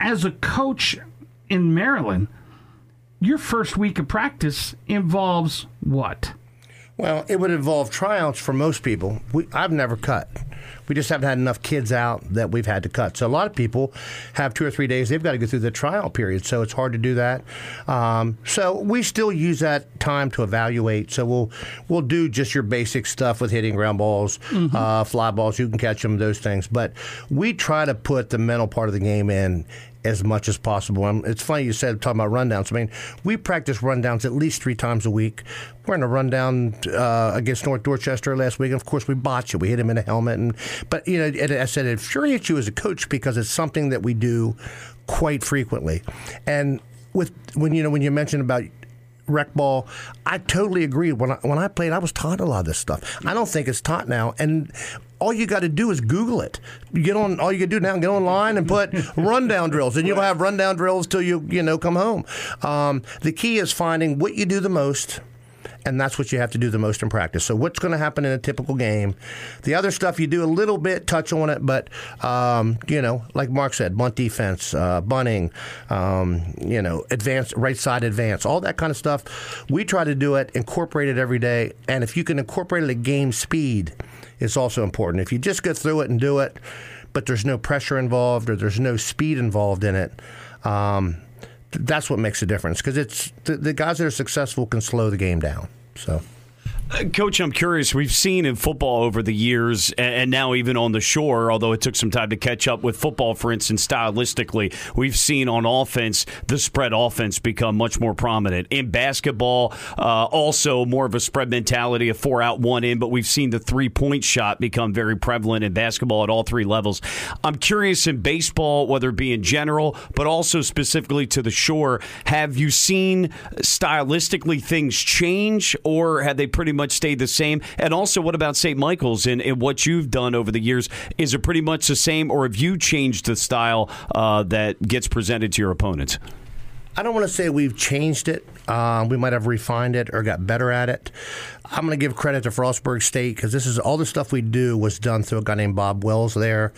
As a coach in Maryland, your first week of practice involves what? Well, it would involve tryouts for most people. We, I've never cut. We just haven't had enough kids out that we've had to cut. So a lot of people have two or three days. They've got to go through the trial period, so it's hard to do that. Um, so we still use that time to evaluate. So we'll we'll do just your basic stuff with hitting ground balls, mm-hmm. uh, fly balls. You can catch them, those things. But we try to put the mental part of the game in as much as possible. It's funny you said talking about rundowns. I mean, we practice rundowns at least three times a week. We're in a rundown uh, against North Dorchester last week. And of course, we botched it. We hit him in the helmet, and but you know, I said it infuriates you as a coach because it's something that we do quite frequently, and with when you know when you mentioned about rec ball. I totally agree. When I, when I played, I was taught a lot of this stuff. I don't think it's taught now. And all you got to do is Google it. You get on. All you can do now, get online and put rundown drills, and you'll have rundown drills till you you know come home. Um, the key is finding what you do the most and that's what you have to do the most in practice. So, what's going to happen in a typical game? The other stuff you do a little bit, touch on it, but um, you know, like Mark said, bunt defense, uh, bunting, um, you know, advance, right side advance, all that kind of stuff. We try to do it, incorporate it every day, and if you can incorporate it at game speed, it's also important. If you just go through it and do it, but there's no pressure involved or there's no speed involved in it. Um, that's what makes a difference because it's the, the guys that are successful can slow the game down. So. Coach, I'm curious. We've seen in football over the years, and now even on the shore, although it took some time to catch up with football, for instance, stylistically, we've seen on offense the spread offense become much more prominent. In basketball, uh, also more of a spread mentality, a four out, one in, but we've seen the three point shot become very prevalent in basketball at all three levels. I'm curious in baseball, whether it be in general, but also specifically to the shore, have you seen stylistically things change, or have they pretty much stayed the same? And also, what about St. Michael's and, and what you've done over the years? Is it pretty much the same, or have you changed the style uh, that gets presented to your opponents? I don't want to say we've changed it. Uh, we might have refined it or got better at it. I'm going to give credit to Frostburg State because this is all the stuff we do was done through a guy named Bob Wells. There,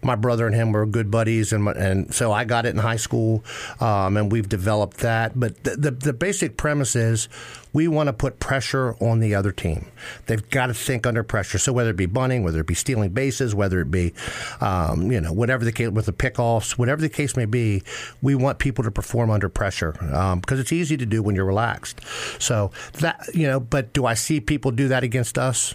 my brother and him were good buddies, and and so I got it in high school, um, and we've developed that. But the, the, the basic premise is we want to put pressure on the other team. They've got to think under pressure. So whether it be bunting, whether it be stealing bases, whether it be, um, you know, whatever the case with the pickoffs, whatever the case may be, we want people to perform under pressure because um, it's easy to do when you're relaxed. So that you know, but do I see people do that against us?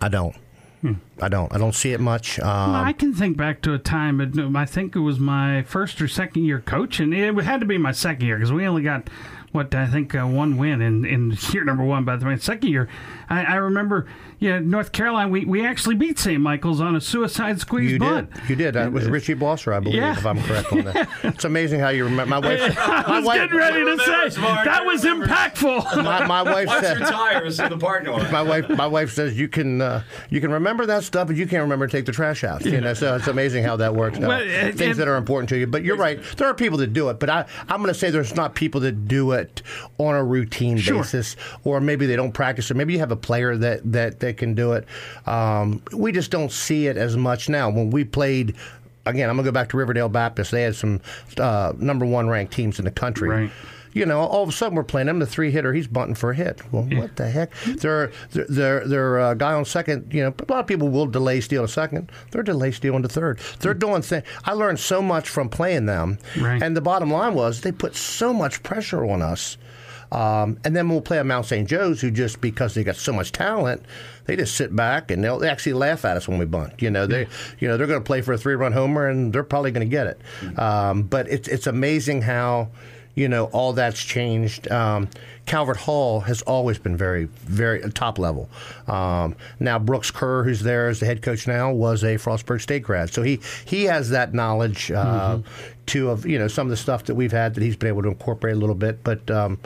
I don't. Hmm. I don't. I don't see it much. Um, well, I can think back to a time. I think it was my first or second year coach, and it had to be my second year because we only got what I think uh, one win in, in year number one. By the way, second year, I, I remember yeah, North Caroline, we, we actually beat St. Michael's on a suicide squeeze you bunt. Did. You did. That was Richie Blosser, I believe, yeah. if I'm correct on that. It's amazing how you remember. My wife. I was wife, getting ready to say that was impactful. My, my wife Watch said. your tires in the parking lot. My wife. My wife says you can uh, you can remember that stuff, but you can't remember to take the trash out. You know, so it's amazing how that works. Well, Things and, that are important to you. But you're right. There are people that do it, but I I'm going to say there's not people that do it on a routine sure. basis, or maybe they don't practice, or maybe you have a player that that that can do it. Um, we just don't see it as much now. When we played, again, I'm going to go back to Riverdale Baptist. They had some uh, number one ranked teams in the country. Right you know, all of a sudden we're playing him the three hitter. He's bunting for a hit. Well, yeah. what the heck? Their their their uh, guy on second. You know, a lot of people will delay steal a second. They're delay stealing to third. They're mm. doing things. I learned so much from playing them. Right. And the bottom line was they put so much pressure on us um, and then we'll play a Mount St. Joe's who just because they got so much talent, they just sit back and they'll they actually laugh at us when we bunt. You know, they you know they're going to play for a three run homer and they're probably going to get it. Mm-hmm. Um, but it's it's amazing how you know all that's changed. Um, Calvert Hall has always been very, very top level. Um, now Brooks Kerr, who's there as the head coach now, was a Frostburg State grad, so he he has that knowledge uh, mm-hmm. too of you know some of the stuff that we've had that he's been able to incorporate a little bit. But um,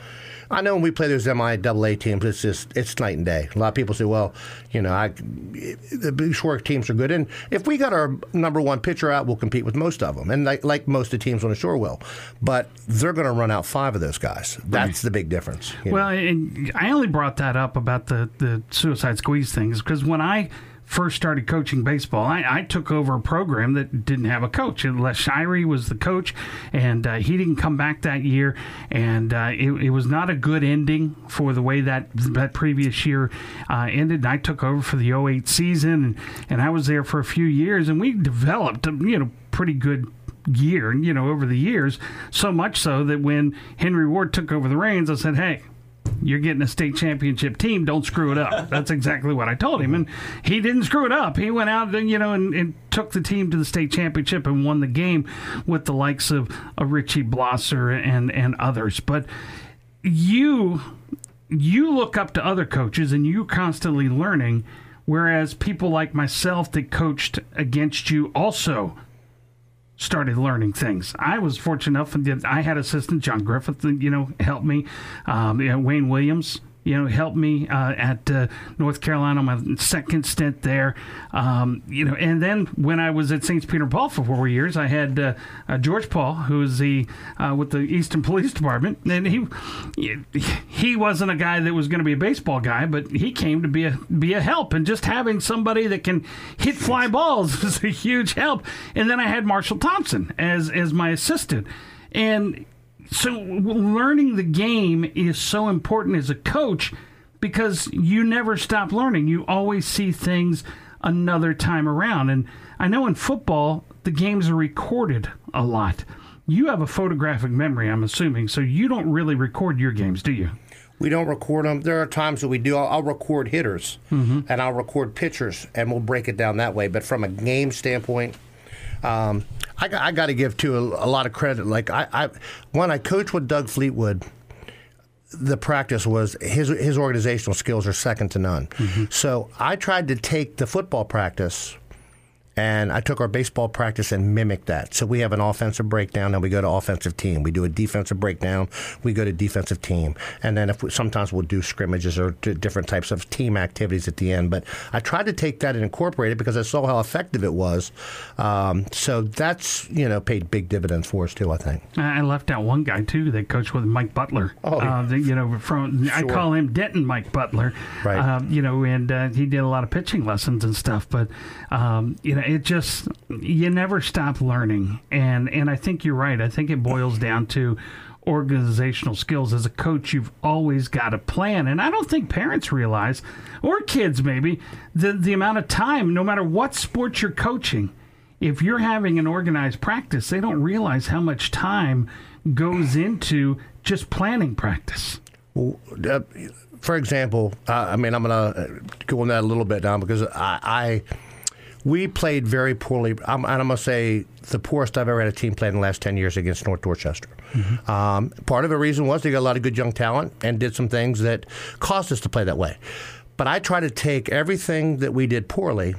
I know when we play those MIAA teams, it's just it's night and day. A lot of people say, well, you know, I, the Bushwick teams are good, and if we got our number one pitcher out, we'll compete with most of them, and like, like most of the teams on the shore will. But they're going to run out five of those guys. That's right. the big difference. Well, and I only brought that up about the the suicide squeeze things because when I first started coaching baseball, I, I, took over a program that didn't have a coach. Les Shirey was the coach, and uh, he didn't come back that year. And uh, it, it, was not a good ending for the way that that previous year uh, ended. And I took over for the 08 season, and, and I was there for a few years, and we developed, a you know, pretty good year, you know, over the years. So much so that when Henry Ward took over the reins, I said, hey, you're getting a state championship team. Don't screw it up. That's exactly what I told him, and he didn't screw it up. He went out and you know and, and took the team to the state championship and won the game with the likes of, of Richie Blosser and and others. But you you look up to other coaches and you're constantly learning, whereas people like myself that coached against you also started learning things. I was fortunate enough that I had assistant John Griffith, you know, help me. Um, you know, Wayne Williams you know, helped me uh, at uh, North Caroline, my second stint there. Um, you know, and then when I was at St. Peter Paul for four years, I had uh, uh George Paul, who was the uh, with the Eastern Police Department, and he he wasn't a guy that was going to be a baseball guy, but he came to be a be a help, and just having somebody that can hit fly balls is a huge help. And then I had Marshall Thompson as as my assistant, and so learning the game is so important as a coach because you never stop learning. You always see things another time around. And I know in football, the games are recorded a lot. You have a photographic memory, I'm assuming, so you don't really record your games, do you? We don't record them. There are times that we do. I'll, I'll record hitters mm-hmm. and I'll record pitchers, and we'll break it down that way. But from a game standpoint, um, I, I got to give too a, a, lot of credit. Like I, I, when I coached with Doug Fleetwood, the practice was his his organizational skills are second to none. Mm-hmm. So I tried to take the football practice and I took our baseball practice and mimicked that. So we have an offensive breakdown, and we go to offensive team. We do a defensive breakdown, we go to defensive team, and then if we, sometimes we'll do scrimmages or different types of team activities at the end. But I tried to take that and incorporate it because I saw how effective it was. Um, so that's you know paid big dividends for us too. I think. I left out one guy too that coached with Mike Butler. Oh, uh, you know from sure. I call him Denton Mike Butler. Right. Uh, you know, and uh, he did a lot of pitching lessons and stuff. But um, you know, it just you never stop learning, and and I think you're right. I think it boils down to organizational skills. As a coach, you've always got a plan. And I don't think parents realize, or kids maybe, the, the amount of time, no matter what sport you're coaching, if you're having an organized practice, they don't realize how much time goes into just planning practice. Well, uh, for example, uh, I mean, I'm going to go on that a little bit now because I, I we played very poorly. I'm, and I'm going to say the poorest I've ever had a team play in the last 10 years against North Dorchester. Mm-hmm. Um, part of the reason was they got a lot of good young talent and did some things that caused us to play that way. But I try to take everything that we did poorly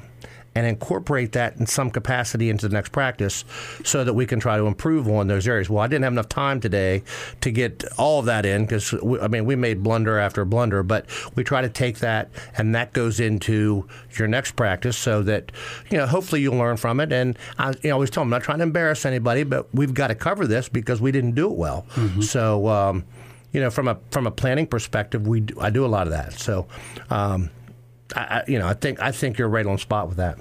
and incorporate that in some capacity into the next practice so that we can try to improve on those areas. Well, I didn't have enough time today to get all of that in because, I mean, we made blunder after blunder, but we try to take that and that goes into your next practice so that, you know, hopefully you'll learn from it. And I you know, always tell them, I'm not trying to embarrass anybody, but we've got to cover this because we didn't do it well. Mm-hmm. So, um, you know, from a from a planning perspective, we do, I do a lot of that. So, um, I, you know, I think I think you're right on spot with that.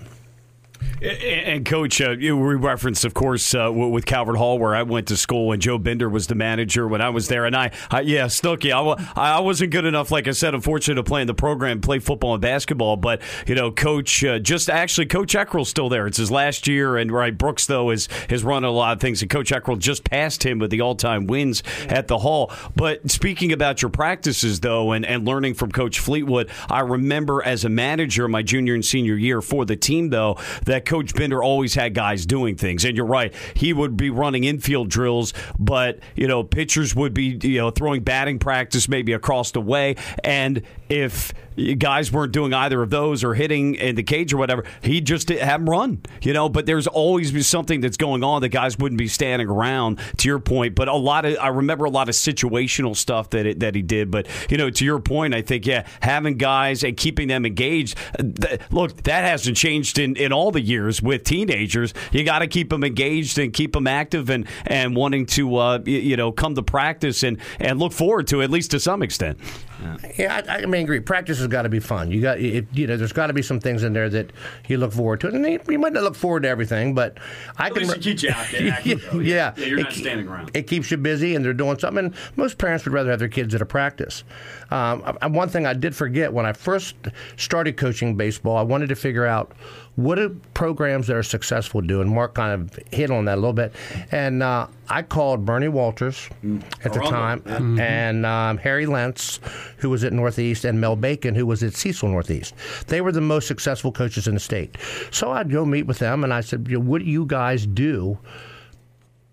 And coach, uh, you referenced, of course, uh, with Calvert Hall, where I went to school, and Joe Bender was the manager when I was there. And I, I yeah, Snooky, I, I wasn't good enough, like I said, unfortunately, to play in the program, play football and basketball. But you know, coach, uh, just actually, Coach Eckerl's still there. It's his last year, and right, Brooks though is has run a lot of things, and Coach Eckrell just passed him with the all time wins at the Hall. But speaking about your practices though, and and learning from Coach Fleetwood, I remember as a manager my junior and senior year for the team though that Coach Bender always had guys doing things. And you're right, he would be running infield drills, but you know, pitchers would be you know throwing batting practice maybe across the way. And if guys weren't doing either of those or hitting in the cage or whatever, he'd just have them run, you know. But there's always be something that's going on that guys wouldn't be standing around. To your point, but a lot of I remember a lot of situational stuff that it, that he did. But you know, to your point, I think yeah, having guys and keeping them engaged. Th- look, that hasn't changed in, in all the years with teenagers. You got to keep them engaged and keep them active and and wanting to uh, you, you know come to practice and and look forward to at least to some extent. Yeah, yeah I, I, mean, agree. Practice has got to be fun. You got, it, you know, there's got to be some things in there that you look forward to, and you, you might not look forward to everything, but I At can. Least keeps you out there. yeah, yeah. yeah, you're it, not standing around. It keeps you busy, and they're doing something. And most parents would rather have their kids at a practice. Um, one thing I did forget when I first started coaching baseball, I wanted to figure out what do programs that are successful do? And Mark kind of hit on that a little bit. And uh, I called Bernie Walters mm. at the time, mm-hmm. and um, Harry Lentz, who was at Northeast, and Mel Bacon, who was at Cecil Northeast. They were the most successful coaches in the state. So I'd go meet with them, and I said, "What do you guys do?"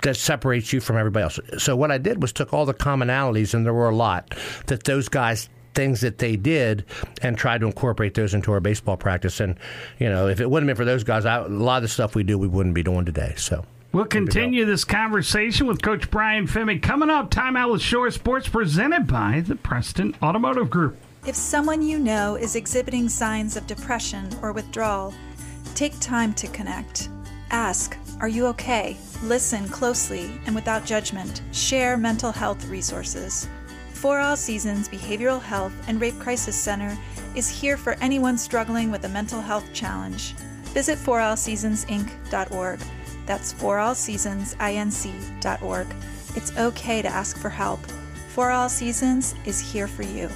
that separates you from everybody else. So what I did was took all the commonalities, and there were a lot that those guys things that they did and tried to incorporate those into our baseball practice. And, you know, if it wouldn't have been for those guys, I, a lot of the stuff we do, we wouldn't be doing today. So. We'll continue this conversation with Coach Brian Femi coming up. Timeout with Shore Sports presented by the Preston Automotive Group. If someone you know is exhibiting signs of depression or withdrawal, take time to connect. Ask, Are you okay? Listen closely and without judgment. Share mental health resources. For All Seasons Behavioral Health and Rape Crisis Center is here for anyone struggling with a mental health challenge. Visit forallseasonsinc.org. That's forallseasonsinc.org. It's okay to ask for help. For All Seasons is here for you.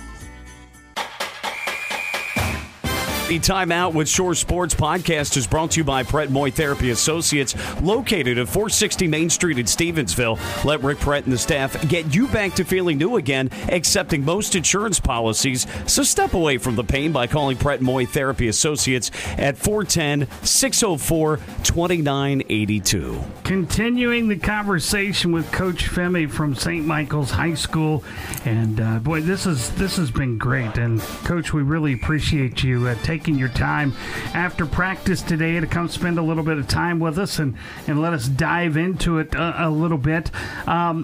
The Time Out with Shore Sports podcast is brought to you by Brett Moy Therapy Associates, located at 460 Main Street in Stevensville. Let Rick Pratt and the staff get you back to feeling new again, accepting most insurance policies. So step away from the pain by calling Brett Moy Therapy Associates at 410 604 2982. Continuing the conversation with Coach Femi from St. Michael's High School. And uh, boy, this is this has been great. And Coach, we really appreciate you uh, taking taking your time after practice today to come spend a little bit of time with us and, and let us dive into it a, a little bit. Um,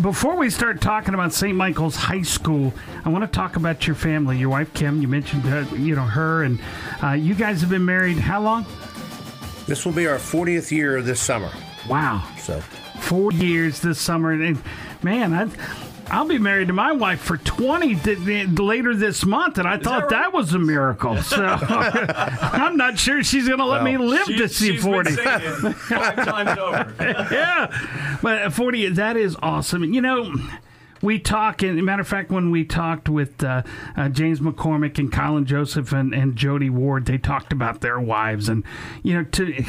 before we start talking about St. Michael's High School, I want to talk about your family. Your wife Kim, you mentioned uh, you know her, and uh, you guys have been married how long? This will be our 40th year this summer. Wow. So four years this summer, and man, I I'll be married to my wife for 20 th- th- later this month, and I thought that, right? was a miracle. So I'm not sure she's going to let me live to see 40. five times over. yeah, but 40, that is awesome. You know, we talk, and matter of fact, when we talked with uh, uh, James McCormick and Colin Joseph and, and Jody Ward, they talked about their wives. And, you know, to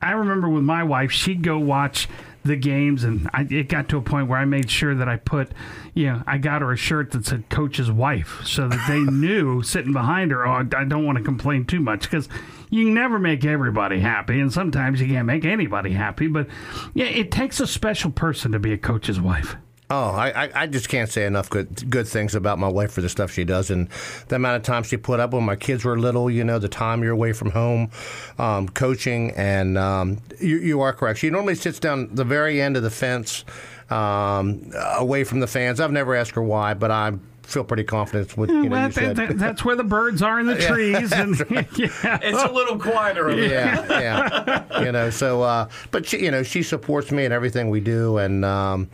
I remember with my wife, she'd go watch the games, and I, it got to a point where I made sure that I put, you know, I got her a shirt that said "Coach's wife," so that they knew sitting behind her. Oh, I don't want to complain too much because you can never make everybody happy, and sometimes you can't make anybody happy. But yeah, it takes a special person to be a coach's wife. Oh, I, I, I just can't say enough good good things about my wife for the stuff she does and the amount of time she put up when my kids were little. You know, the time you're away from home, um, coaching, and um, you, you are correct. She normally sits down the very end of the fence, um, away from the fans. I've never asked her why, but I feel pretty confident with you know well, you said. that- that- that's where the birds are in the trees, and yeah. It's a little quieter over there. yeah, yeah. You know, so uh, but she, you know, she supports me in everything we do, and um,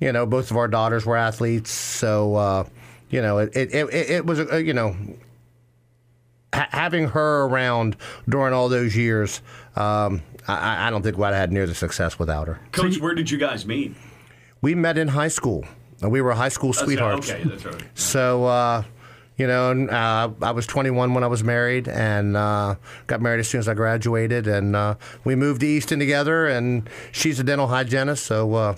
you know, both of our daughters were athletes, so uh, you know, it it, it, it was a, you know. ha- Having her around during all those years, um, I, I don't think we'd have had near the success without her. Coach, where did you guys meet? We met in high school. We were high school That's- sweethearts. Okay, that's right. So, uh, you know, uh, I was 21 when I was married and uh, got married as soon as I graduated. And uh, we moved to Easton together, and she's a dental hygienist. So, uh,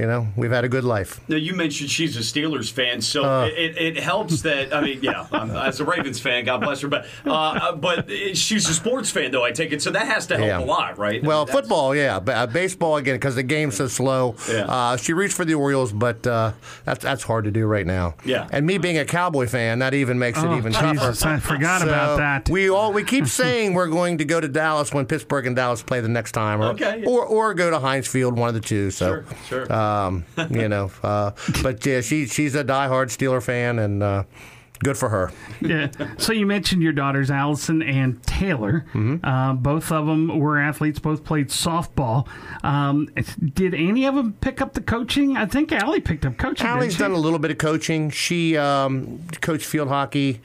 you know, we've had a good life. Now you mentioned she's a Steelers fan, so Uh. it, it helps that I mean, yeah, um, as a Ravens fan, God bless her, but uh, but she's a sports fan, though I take it, so that has to help Yeah. a lot, right? Well, That's- football, yeah. But, uh, baseball, again, because the game's so slow. Yeah. Uh, she reached for the Orioles, but uh, that's, that's hard to do right now. Yeah. And me being a Cowboy fan, that even makes it Oh, even Jesus, tougher. I forgot So about that. We all we keep saying we're going to go to Dallas when Pittsburgh and Dallas play the next time, or Okay, yeah. or, or go to Heinz Field, one of the two. So, Sure, sure. Um, you know, uh, but yeah, she she's a diehard Steeler fan, and uh, good for her. yeah. So you mentioned your daughters, Allison and Taylor. Mm-hmm. Uh, both of them were athletes. Both played softball. Um, did any of them pick up the coaching? I think Allie picked up coaching. Allie's done a little bit of coaching. She um, coached field hockey.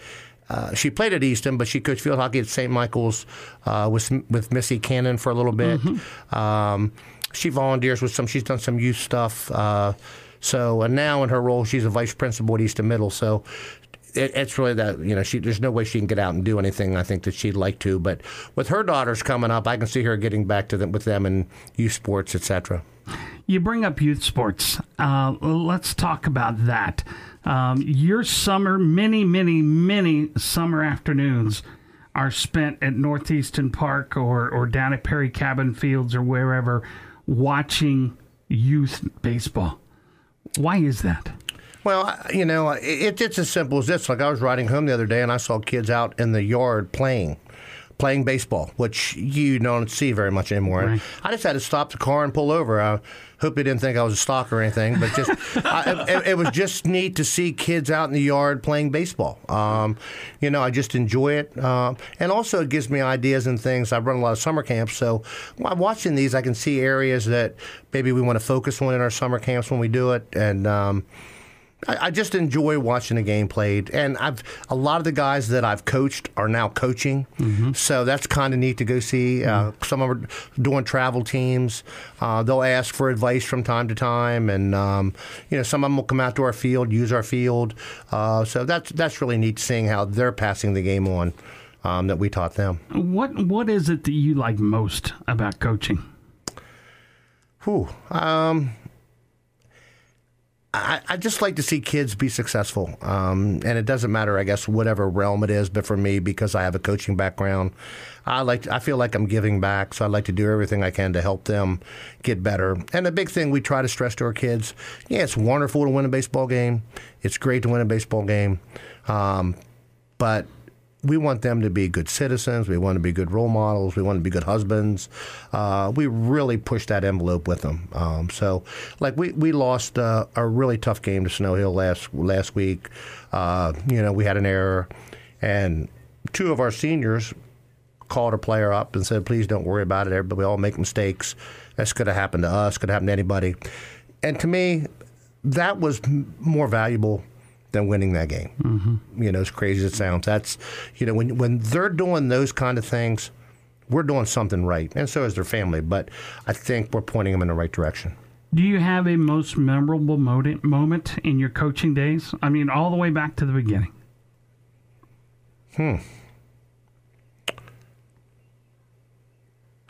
Uh, she played at Easton, but she coached field hockey at St. Michael's uh, with with Missy Cannon for a little bit. Um, she volunteers with some. She's done some youth stuff. Uh, so and now in her role, she's a vice principal at Easton Middle. So it, it's really that you know she there's no way she can get out and do anything I think that she'd like to. But with her daughters coming up, I can see her getting back to them with them in youth sports, etc. You bring up youth sports. Uh, let's talk about that. Um, your summer, many, many, many summer afternoons are spent at Northeastern Park or, or down at Perry Cabin Fields or wherever watching youth baseball. Why is that? Well, you know, it, it's as simple as this. Like I was riding home the other day and I saw kids out in the yard playing, playing baseball, which you don't see very much anymore. Right. I just had to stop the car and pull over. I hope they didn't think I was a stalker or anything, but just I, it, it was just neat to see kids out in the yard playing baseball. Um, you know, I just enjoy it, um, and also it gives me ideas and things. I run a lot of summer camps, so while watching these, I can see areas that maybe we want to focus on in our summer camps when we do it, and. Um, I, I just enjoy watching the game played, and I've a lot of the guys that I've coached are now coaching, so that's kind of neat to go see. Uh, some of them are doing travel teams. Uh, they'll ask for advice from time to time, and um, you know some of them will come out to our field, use our field. Uh, so that's that's really neat seeing how they're passing the game on um, that we taught them. What What is it that you like most about coaching? Whew. Um, I, I just like to see kids be successful. Um, and it doesn't matter, I guess, whatever realm it is. But for me, because I have a coaching background, I like I feel like I'm giving back. So I like to do everything I can to help them get better. And the big thing we try to stress to our kids: yeah, it's wonderful to win a baseball game. It's great to win a baseball game, um, but we want them to be good citizens. We want to be good role models. We want to be good husbands. Uh, we really push that envelope with them. Um, so, like we we lost uh, a really tough game to Snow Hill last last week. Uh, you know, we had an error, and two of our seniors called a player up and said, "Please don't worry about it. Everybody, we all make mistakes. That's could have happened to us. Could happen to anybody." And to me, that was m- more valuable than winning that game. Mm-hmm. You know, as crazy as it sounds, that's you know when when they're doing those kind of things, we're doing something right, and so is their family. But I think we're pointing them in the right direction. Do you have a most memorable mo- moment in your coaching days? I mean, all the way back to the beginning. Hmm.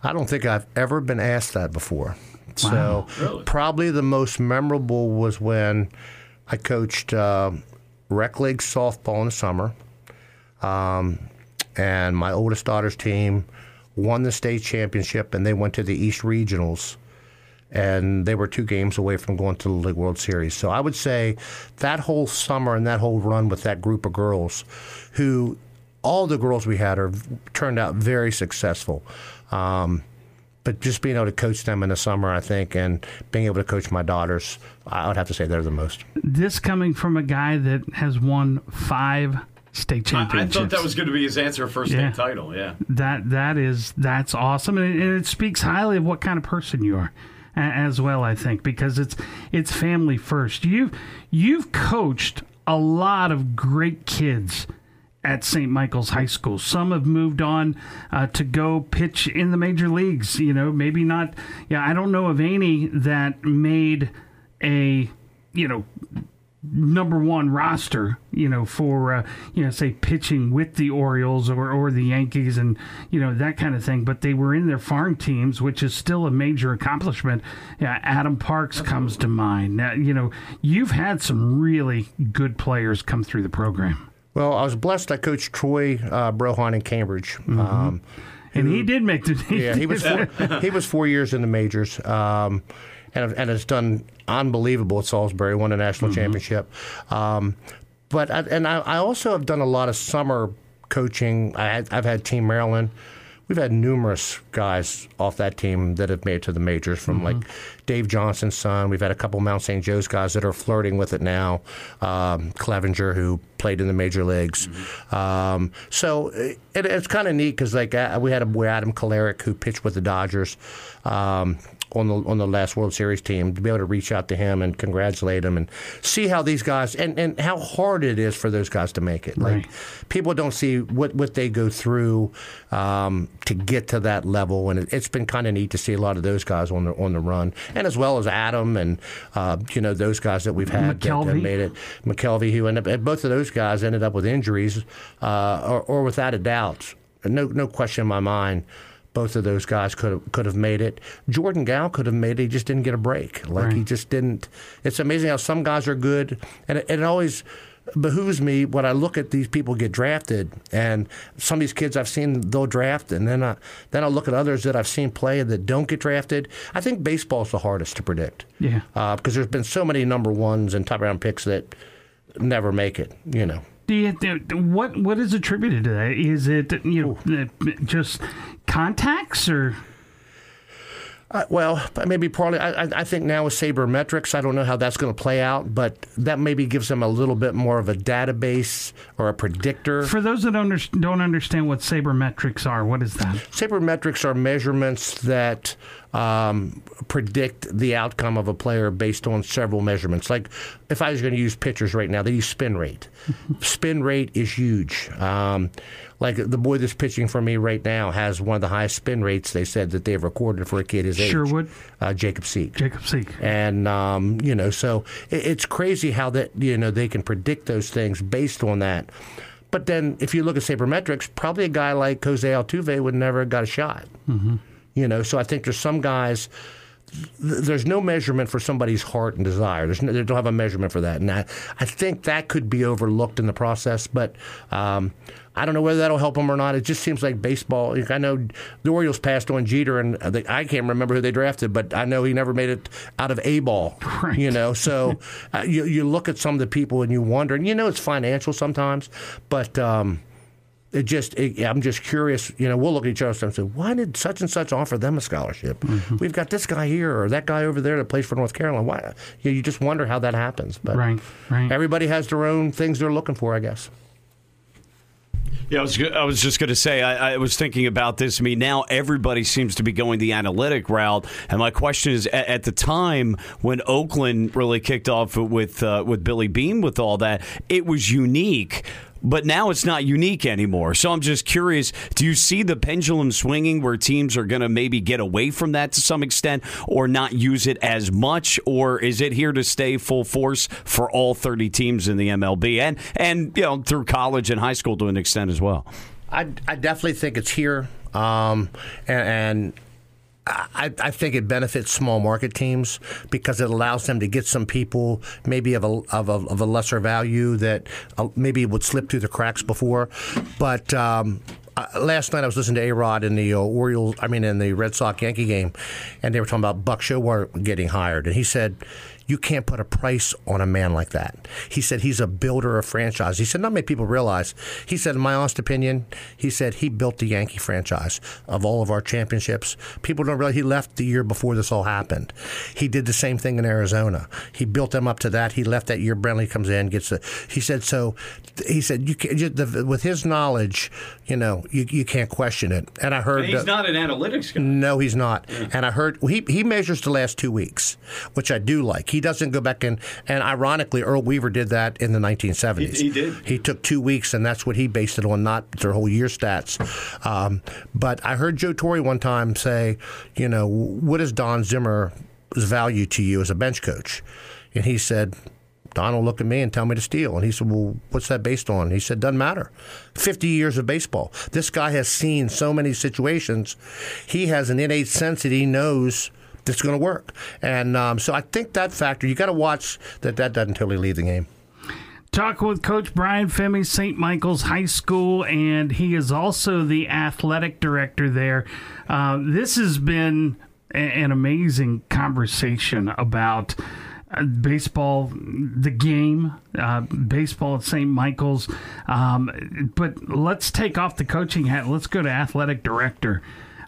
I don't think I've ever been asked that before. So Really? probably the most memorable was when I coached uh, rec league softball in the summer, um, and my oldest daughter's team won the state championship, and they went to the East Regionals, and they were two games away from going to the League World Series. So I would say that whole summer and that whole run with that group of girls, who all the girls we had are turned out very successful. Um, but just being able to coach them in the summer, I think, and being able to coach my daughters, I would have to say they're the most. This coming from a guy that has won five state I, I thought that was going to be his answer for state Yeah. title. Yeah. that that is that's awesome, and it, and it speaks highly of what kind of person you are, as well. I think because it's it's family first. You've you've coached a lot of great kids at St. Michael's High School. Some have moved on uh, to go pitch in the major leagues. You know, maybe not. Yeah, I don't know of any that made a you know number one roster, you know, for uh, you know, say pitching with the Orioles or, or the Yankees and you know that kind of thing. But they were in their farm teams, which is still a major accomplishment. Yeah, Adam Parks comes to mind. Now, you know, you've had some really good players come through the program, Well, I was blessed. I coached Troy uh, Brohawn in Cambridge. Um, and he did make the. yeah, he was four, he was four years in the majors, um, and and has done unbelievable at Salisbury. Won a national championship. Um, but I, and I, I also have done a lot of summer coaching. I I've had Team Maryland. We've had numerous guys off that team that have made it to the majors, from like Dave Johnson's son. We've had a couple Mount St. Joe's guys that are flirting with it now. Um, Clevenger, who played in the major leagues. Um, so it, it's kind of neat because like uh, we had a boy Adam Kolarek who pitched with the Dodgers. Um, on the on the last World Series team to be able to reach out to him and congratulate him and see how these guys and, and how hard it is for those guys to make it. Like Right. people don't see what, what they go through um, to get to that level, and it, it's been kind of neat to see a lot of those guys on the on the run, and as well as Adam and uh, you know those guys that we've had that, that McKelvey. made it. McKelvey, who ended up, and both of those guys ended up with injuries, uh, or, or without a doubt, no no question in my mind. Both of those guys could have could have made it. Jordan Gow could have made it. He just didn't get a break. Like he just didn't. It's amazing how some guys are good, and it, it always behooves me when I look at these people get drafted, and some of these kids I've seen they'll draft, and then I then I look at others that I've seen play that don't get drafted. I think baseball's the hardest to predict. Yeah. uh, because there's been so many number ones and top round picks that never make it. You know. Do you, do- what what is attributed to that? Is it you know uh, just contacts or Uh, well, maybe partly. I, I- think now with sabermetrics, I don't know how that's going to play out, but that maybe gives them a little bit more of a database or a predictor. for those that don't under, don't understand what sabermetrics are? What is that? Sabermetrics are measurements that um, predict the outcome of a player based on several measurements. Like if I was going to use pitchers right now, they use spin rate. spin rate is huge. Um, like the boy that's pitching for me right now has one of the highest spin rates they said that they've recorded for a kid his age. Sherwood? Uh, Jacob Seek. Jacob Seek. And um, you know, so it, it's crazy how that you know they can predict those things based on that. But then, if you look at sabermetrics, probably a guy like Jose Altuve would never have got a shot. Mm-hmm. You know, so I think there's some guys. There's no measurement for somebody's heart and desire. There's no, they don't have a measurement for that, and I, I think that could be overlooked in the process. But um, I don't know whether that'll help them or not. It just seems like baseball. I know the Orioles passed on Jeter, and they, I can't remember who they drafted, but I know he never made it out of A ball. Right. You know, so uh, you you look at some of the people and you wonder, and you know it's financial sometimes, but. Um, it just it, I'm just curious. You know, we'll look at each other and say, "Why did such and such offer them a scholarship? Mm-hmm. We've got this guy here or that guy over there that plays for North Carolina. Why?" You, know, you just wonder how that happens. But Right, right. everybody has their own things they're looking for, I guess. Yeah, I was, I was just going to say, I, I, was thinking about this. I mean, now everybody seems to be going the analytic route. And my question is at, at the time when Oakland really kicked off with, uh, with Billy Beane with all that, it was unique but now it's not unique anymore. So I'm just curious do you see the pendulum swinging where teams are going to maybe get away from that to some extent or not use it as much? Or is it here to stay full force for all 30 teams in the MLB and, and you know, through college and high school to an extent as well? I, I definitely think it's here. Um, and, and I, I, think it benefits small market teams because it allows them to get some people maybe of a of a, of a lesser value that uh, maybe would slip through the cracks before. But um, uh, last night I was listening to A Rod in the uh, Orioles, I mean in the Red Sox Yankee game, and they were talking about Buck Showalter getting hired, and he said you can't put a price on a man like that. He said he's a builder of franchise. He said not many people realize. He said, in my honest opinion, he said he built the Yankee franchise of all of our championships. People don't realize he left the year before this all happened. He did the same thing in Arizona. He built them up to that. He left that year. Brenly comes in, gets the. He said so. He said you can, the, with his knowledge, you know, you, you can't question it. And I heard and he's uh, not an analytics guy. No, he's not. Yeah. And I heard he he measures the last two weeks, which I do like. He doesn't go back and and ironically, Earl Weaver did that in the 1970s. He, he did. He took two weeks, and that's what he based it on, not their whole year stats. Um, but I heard Joe Torre one time say, you know, what is Don Zimmer's value to you as a bench coach? And he said, Don will look at me and tell me to steal. And he said, Well, what's that based on? He said, Doesn't matter. 50 years of baseball. This guy has seen so many situations. He has an innate sense that he knows that's going to work. And um, so I think that factor, you got to watch that that doesn't totally leave the game. Talk with Coach Brian Femi, St. Michael's High School, and he is also the athletic director there. Uh, this has been an amazing conversation about uh, baseball, the game, uh, baseball at St. Michael's. Um, but let's take off the coaching hat. Let's go to athletic director.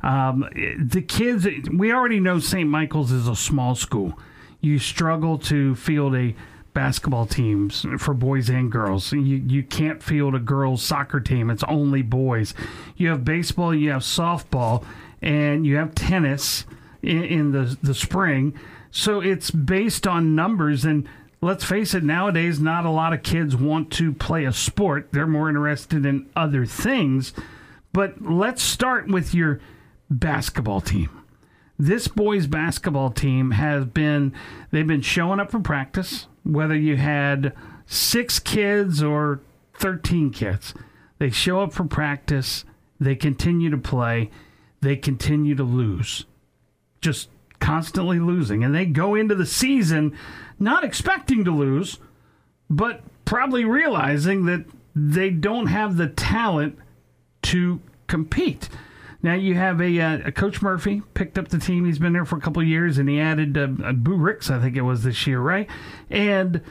Um, the kids, we already know St. Michael's is a small school. You struggle to field a basketball teams for boys and girls. You you can't field a girls soccer team. It's only boys. You have baseball, you have softball, and you have tennis in, in the the spring. So it's based on numbers and let's face it nowadays not a lot of kids want to play a sport. They're more interested in other things. But let's start with your basketball team. This boys basketball team has been they've been showing up for practice, whether you had 6 kids or 13 kids. They show up for practice, they continue to play, they continue to lose. Just constantly losing and they go into the season not expecting to lose, but probably realizing that they don't have the talent to compete. Now you have a, uh, Coach Murphy picked up the team. He's been there for a couple years, and he added uh, Boo Ricks, I think it was this year, right? And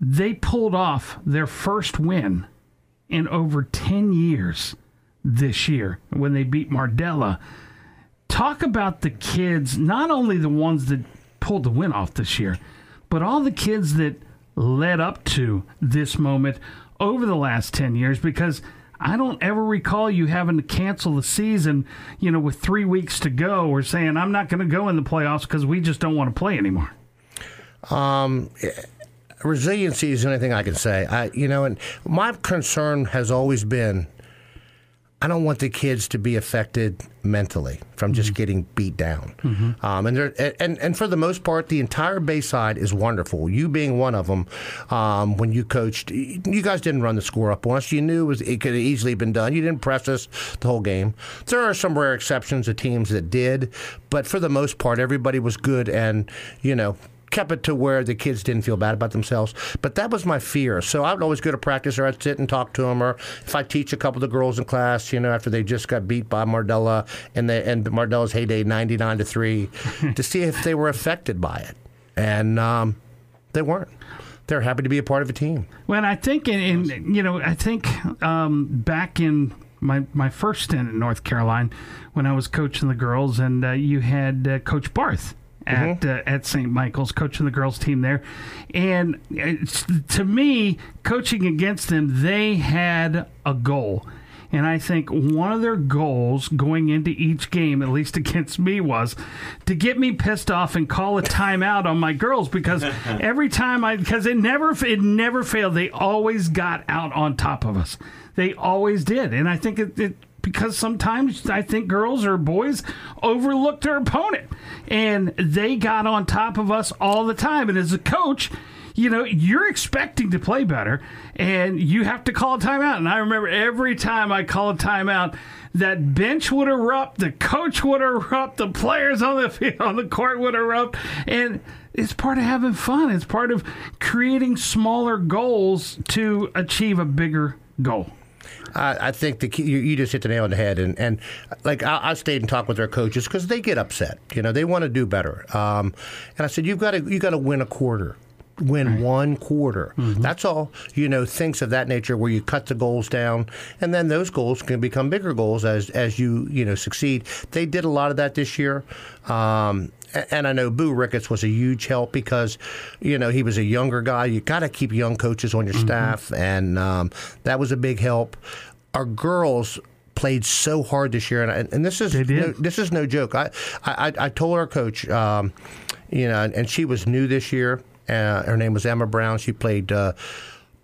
they pulled off their first win in over ten years this year when they beat Mardela. Talk about the kids, not only the ones that pulled the win off this year, but all the kids that led up to this moment over the last 10 years because I don't ever recall you having to cancel the season, you know, with three weeks to go or saying, I'm not going to go in the playoffs because we just don't want to play anymore. Um, resiliency is the only thing I can say. I, you know, and my concern has always been – I don't want the kids to be affected mentally from just mm-hmm. getting beat down. Mm-hmm. Um, and, and and for the most part, the entire Bayside is wonderful. You being one of them, um, when you coached, you guys didn't run the score up on us. You knew it, was, it could have easily been done. You didn't press us the whole game. There are some rare exceptions of teams that did, but for the most part, everybody was good and you know kept it to where the kids didn't feel bad about themselves. But that was my fear. So I would always go to practice or I'd sit and talk to them. Or if I teach a couple of the girls in class, you know, after they just got beat by Mardela and, the, and Mardela's heyday 99 to 3, to see if they were affected by it. And um, they weren't they're happy to be a part of a team. Well, I think, in, in you know, I think um, back in my my first stint in North Caroline, when I was coaching the girls, and uh, you had uh, Coach Barth at Mm-hmm. uh, at St. Michael's, coaching the girls team there, and to me, coaching against them, they had a goal. And I think one of their goals going into each game, at least against me, was to get me pissed off and call a timeout on my girls because every time I, because it never, it never failed. They always got out on top of us. They always did, and I think it, it because sometimes I think girls or boys overlook their opponent, and they got on top of us all the time. And as a coach, you know, you're expecting to play better and you have to call a timeout. And I remember every time I call a timeout, that bench would erupt, the coach would erupt, the players on the field, on the court would erupt. And it's part of having fun. It's part of creating smaller goals to achieve a bigger goal. I, I think the key, you, you just hit the nail on the head, and and like I, I stayed and talked with their coaches because they get upset. You know, they want to do better. Um, and I said, you've got to you got to win a quarter. Win one quarter. That's all. You know, things of that nature where you cut the goals down, and then those goals can become bigger goals as as you you know succeed. They did a lot of that this year. Um, and I know Boo Ricketts was a huge help because, you know, he was a younger guy. You got to keep young coaches on your staff, and um, that was a big help. Our girls played so hard this year, and, and this is no, this is no joke. I I, I told our coach, um, you know, and she was new this year. Uh, her name was Emma Brown. She played. Uh,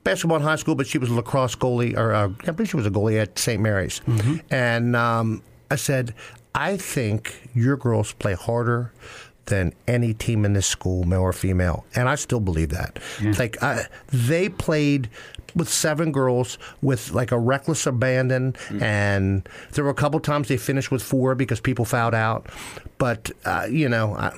Basketball in high school, but she was a lacrosse goalie, or uh, I believe she was a goalie at St. Mary's. And um, I said, I think your girls play harder than any team in this school, male or female, and I still believe that. Like I, they played with seven girls with like a reckless abandon, and there were a couple times they finished with four because people fouled out. But uh, you know, I,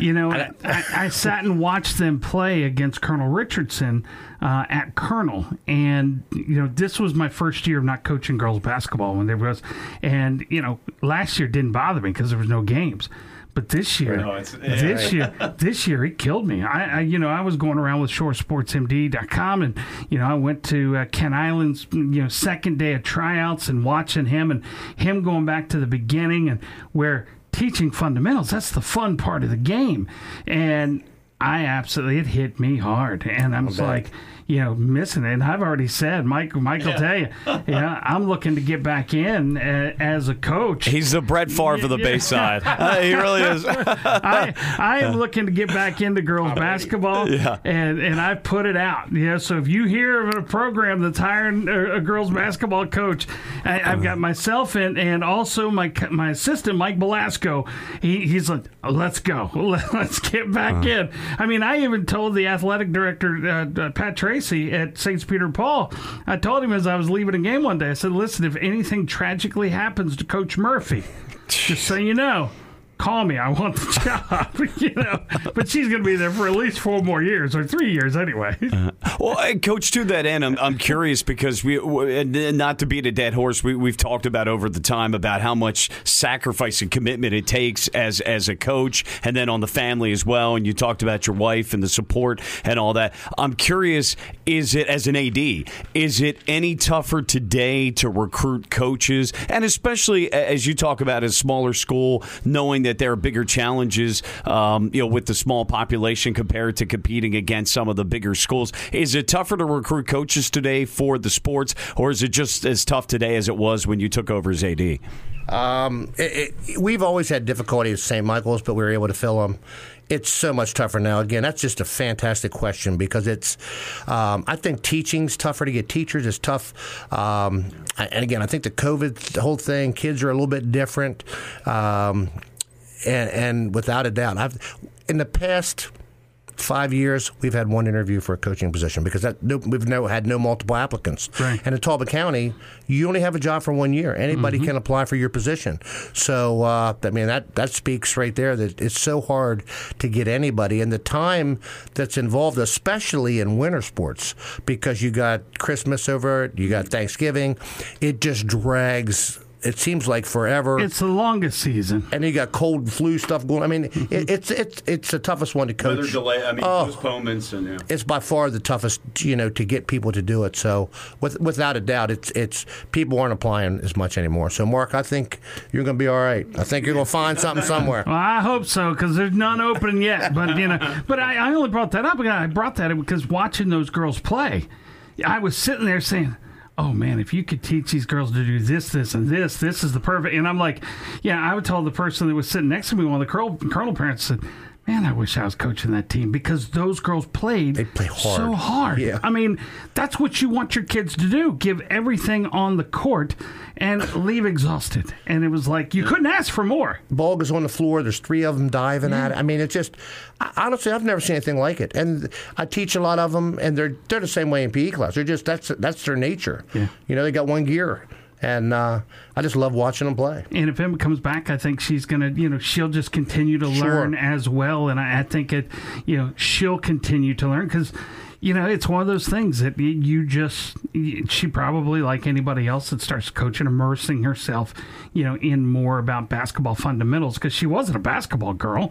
You know, I, I, sat and watched them play against Colonel Richardson uh, at Colonel, and you know, this was my first year of not coaching girls basketball when there was, and you know, last year didn't bother me because there was no games. But this year, this year, this year, it killed me. I, I, you know, I was going around with ShoreSportsMD.com, and you know, I went to uh, Kent Island's, you know, second day of tryouts and watching him and him going back to the beginning and where teaching fundamentals. That's the fun part of the game, and I absolutely it hit me hard, and I'm like, you know, missing it. And I've already said, Mike, Mike will tell you, yeah, I'm looking to get back in uh, as a coach. He's the Brett Favre of the Yeah. Bayside. Uh, he really is. I, I am looking to get back into girls basketball, Yeah. and and I put it out. You know, so if you hear of a program that's hiring a, a girls basketball coach, I, I've got myself in, and also my my assistant Mike Belasco. He, he's like, let's go, let's get back in. I mean, I even told the athletic director uh, uh, Pat Tracy at Saints Peter Paul. I told him as I was leaving a game one day. I said, listen, if anything tragically happens to Coach Murphy, just so you know call me. I want the job, you know. But she's going to be there for at least four more years or three years anyway. Uh-huh. Well, coach, to that end, I'm, I'm curious because we, not to beat a dead horse, we, we've talked about over the time about how much sacrifice and commitment it takes as as a coach, and then on the family as well. And you talked about your wife and the support and all that. I'm curious, is it as an AD, is it any tougher today to recruit coaches, and especially as you talk about a smaller school, knowing that there are bigger challenges, um, you know, with the small population compared to competing against some of the bigger schools. Is it tougher to recruit coaches today for the sports, or is it just as tough today as it was when you took over as AD? Um, it, it, we've always had difficulty at St. Michael's, but we were able to fill them. It's so much tougher now. Again, that's just a fantastic question because it's. Um, I think teaching's tougher to get teachers. It's tough, um, and again, I think the COVID the whole thing. Kids are a little bit different, um, and, and without a doubt, I've in the past five years, we've had one interview for a coaching position because that no, we've no, had no multiple applicants. Right. And in Talbot County, you only have a job for one year. Anybody Mm-hmm. can apply for your position. So uh, I mean that that speaks right there that it's so hard to get anybody, and the time that's involved, especially in winter sports, because you got Christmas over it, you got Thanksgiving, it just drags it seems like forever. It's the longest season. and you got cold and flu stuff going. I mean, it, mm-hmm. it's it's it's the toughest one to coach. Weather delay. I mean, Oh. postponements and yeah. It's by far the toughest, you know, to get people to do it. So, with, without a doubt, it's it's people aren't applying as much anymore. So, Mark, I think you're going to be all right. I think you're going to find something somewhere. Well, I hope so because there's none open yet. But you know, but I, I only brought that up. I brought that up because watching those girls play, I was sitting there saying. Oh man, if you could teach these girls to do this, this, and this, this is the perfect. And I'm like, yeah, I would tell the person that was sitting next to me, one of the colonel, parents said, "Man, I wish I was coaching that team because those girls played They play hard. so hard. Yeah. I mean, that's what you want your kids to do: give everything on the court and leave exhausted. And it was like you couldn't ask for more. Ball goes on the floor. There's three of them diving at it. I mean, it's just I- honestly, I've never seen anything like it. And I teach a lot of them, and they're they're the same way in PE class. They're just that's that's their nature. Yeah. You know, they got one gear, and uh, I just love watching them play. And if Emma comes back, I think she's gonna, you know, she'll just continue to Sure. learn as well. And I, I think it, you know, she'll continue to learn because, you know, it's one of those things that you just, she probably like anybody else that starts coaching, immersing herself, you know, in more about basketball fundamentals because she wasn't a basketball girl,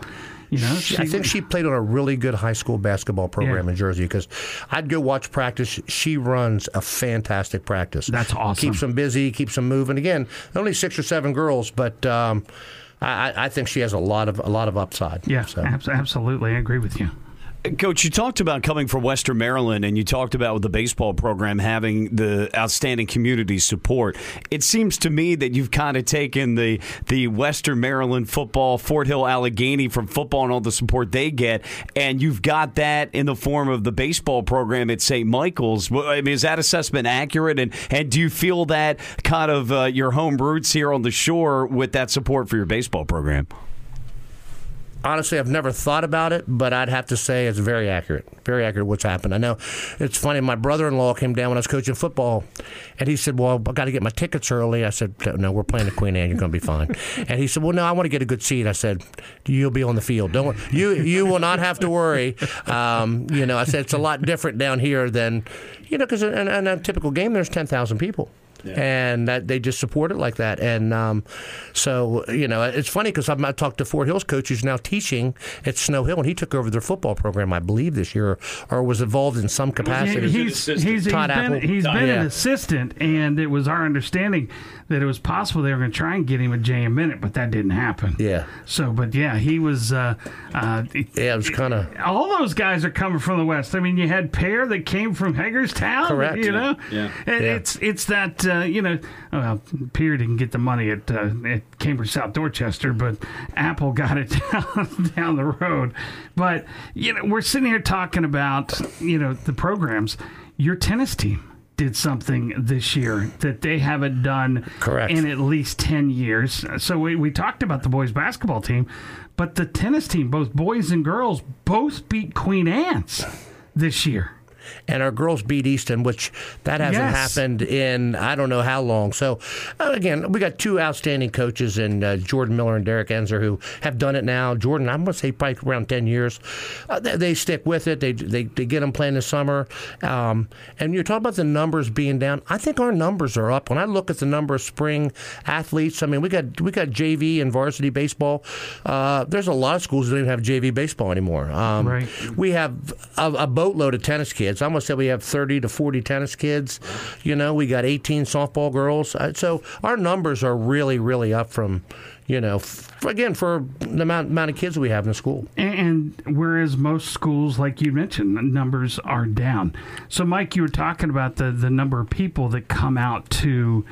you know. I think she played on a really good high school basketball program Yeah. in Jersey because I'd go watch practice. She runs a fantastic practice. That's awesome. Keeps them busy, keeps them moving. Again, only six or seven girls, but um, I, I- think she has a lot of a lot of upside. Yeah, So. abs- absolutely. I agree with you. Coach, you talked about coming from Western Maryland, and you talked about with the baseball program having the outstanding community support. It seems to me that you've kind of taken the the Western Maryland football, Fort Hill Allegheny from football and all the support they get, and you've got that in the form of the baseball program at St. Michael's. I mean, is that assessment accurate? And and do you feel that kind of uh, your home roots here on the shore with that support for your baseball program? Honestly, I've never thought about it, but I'd have to say it's very accurate. Very accurate what's happened. I know it's funny. My brother in law came down when I was coaching football, and he said, Well, I got to get my tickets early. I said, No, we're playing the Queen Anne. You're going to be fine. and he said, Well, no, I want to get a good seat. I said, You'll be on the field. Don't you you will not have to worry. Um, you know, I said, It's a lot different down here than, you know, because in, in a typical game, there's 10,000 people. And that they just support it like that, and um, so you know it's funny because I talked to Fort Hill's coach who's now teaching at Snow Hill, and he took over their football program, I believe, this year, or was involved in some capacity. he's, he's, he's Todd been, Apple. he's been Yeah. an assistant, and it was our understanding that it was possible they were going to try and get him a J a minute, but that didn't happen. Yeah. So, but yeah, he was. Uh, uh, yeah, it was kind of all those guys are coming from the west. I mean, you had Pear that came from Hagerstown. Correct. You know, Yeah. Yeah. it's it's that uh, you know. Well, Pear didn't get the money at uh, at Cambridge South Dorchester, but Apple got it down down the road. But you know, we're sitting here talking about you know the programs. Your tennis team did something this year that they haven't done Correct. in at least 10 years. So we, we talked about the boys basketball team, but the tennis team, both boys and girls, both beat Queen Anne's this year. And our girls beat Easton, which that hasn't Yes. happened in I don't know how long. So uh, again, we got two outstanding coaches in uh, Jordan Miller and Derek Enzer who have done it now. Jordan, I'm going to say probably around ten years. Uh, they, they stick with it. They, they they get them playing this summer. Um, and you're talking about the numbers being down. I think our numbers are up. When I look at the number of spring athletes, I mean we got we got JV and varsity baseball. Uh, there's a lot of schools that don't even have JV baseball anymore. Um, Right. we have a, a boatload of tennis kids. I almost say we have 30 to 40 tennis kids. You know, we got 18 softball girls. So our numbers are really, really up from, you know, f- again, for the amount, amount of kids we have in the school. And whereas most schools, like you mentioned, the numbers are down. So, Mike, you were talking about the, the number of people that come out to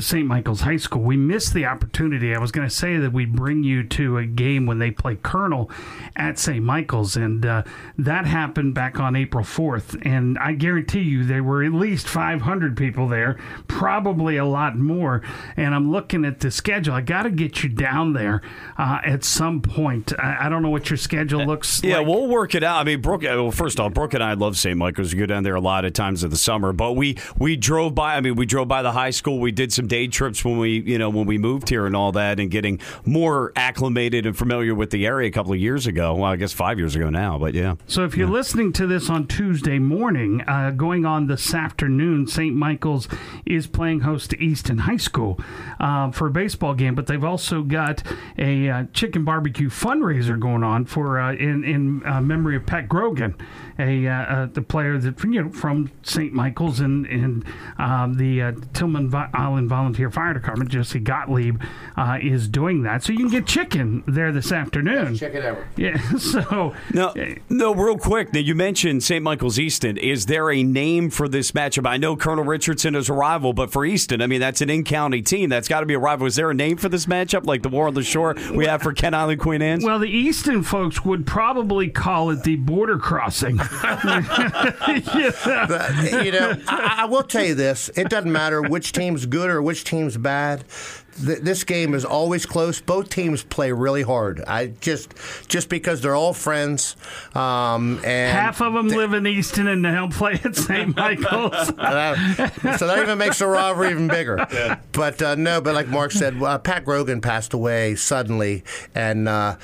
St. Michael's High School. We missed the opportunity. I was going to say that we'd bring you to a game when they play Colonel at St. Michael's, and uh, that happened back on April 4th. And I guarantee you there were at least 500 people there, probably a lot more. And I'm looking at the schedule. I got to get you down there uh, at some point. I, I don't know what your schedule looks like. Yeah, like. we'll work it out. I mean, Brooke. uh, Well, first off, Brooke and I love St. Michael's. We go down there a lot of times of the summer. But we we drove by. I mean, we drove by the high school. We did some day trips when we, you know, when we moved here and all that, and getting more acclimated and familiar with the area a couple of years ago. Well, I guess five years ago now, but yeah. So if you're listening to this on Tuesday morning, uh, going on this afternoon, St. Michael's is playing host to Easton High School uh, for a baseball game, but they've also got a uh, chicken barbecue fundraiser going on for uh, in in uh, memory of Pat Grogan, a uh, the player that you know from St. Michael's and and um, the Tilghman Island Volunteer Fire Department. Jesse Gottlieb uh, is doing that, so you can get chicken there this afternoon. Best chicken ever. Yeah. So no, eh. no, real quick. Now you mentioned St. Michael's Easton. Is there a name for this matchup? I know Colonel Richardson is a rival, but for Easton, I mean that's an in-county team. That's got to be a rival. Is there a name for this matchup, like the War on the Shore we have for Kent Island Queen Anne's? Well, the Easton folks would probably call it the border crossing. yeah. you know, I, I will tell you this: it doesn't matter which team's good or which team's bad th- this game is always close. Both teams play really hard. I just just because they're all friends. Um, and half of them th- live in Easton and they don't play at St. Michael's. so that even makes the rivalry even bigger. Yeah. But uh, no, but like Mark said, uh, Pat Grogan passed away suddenly, and. Uh,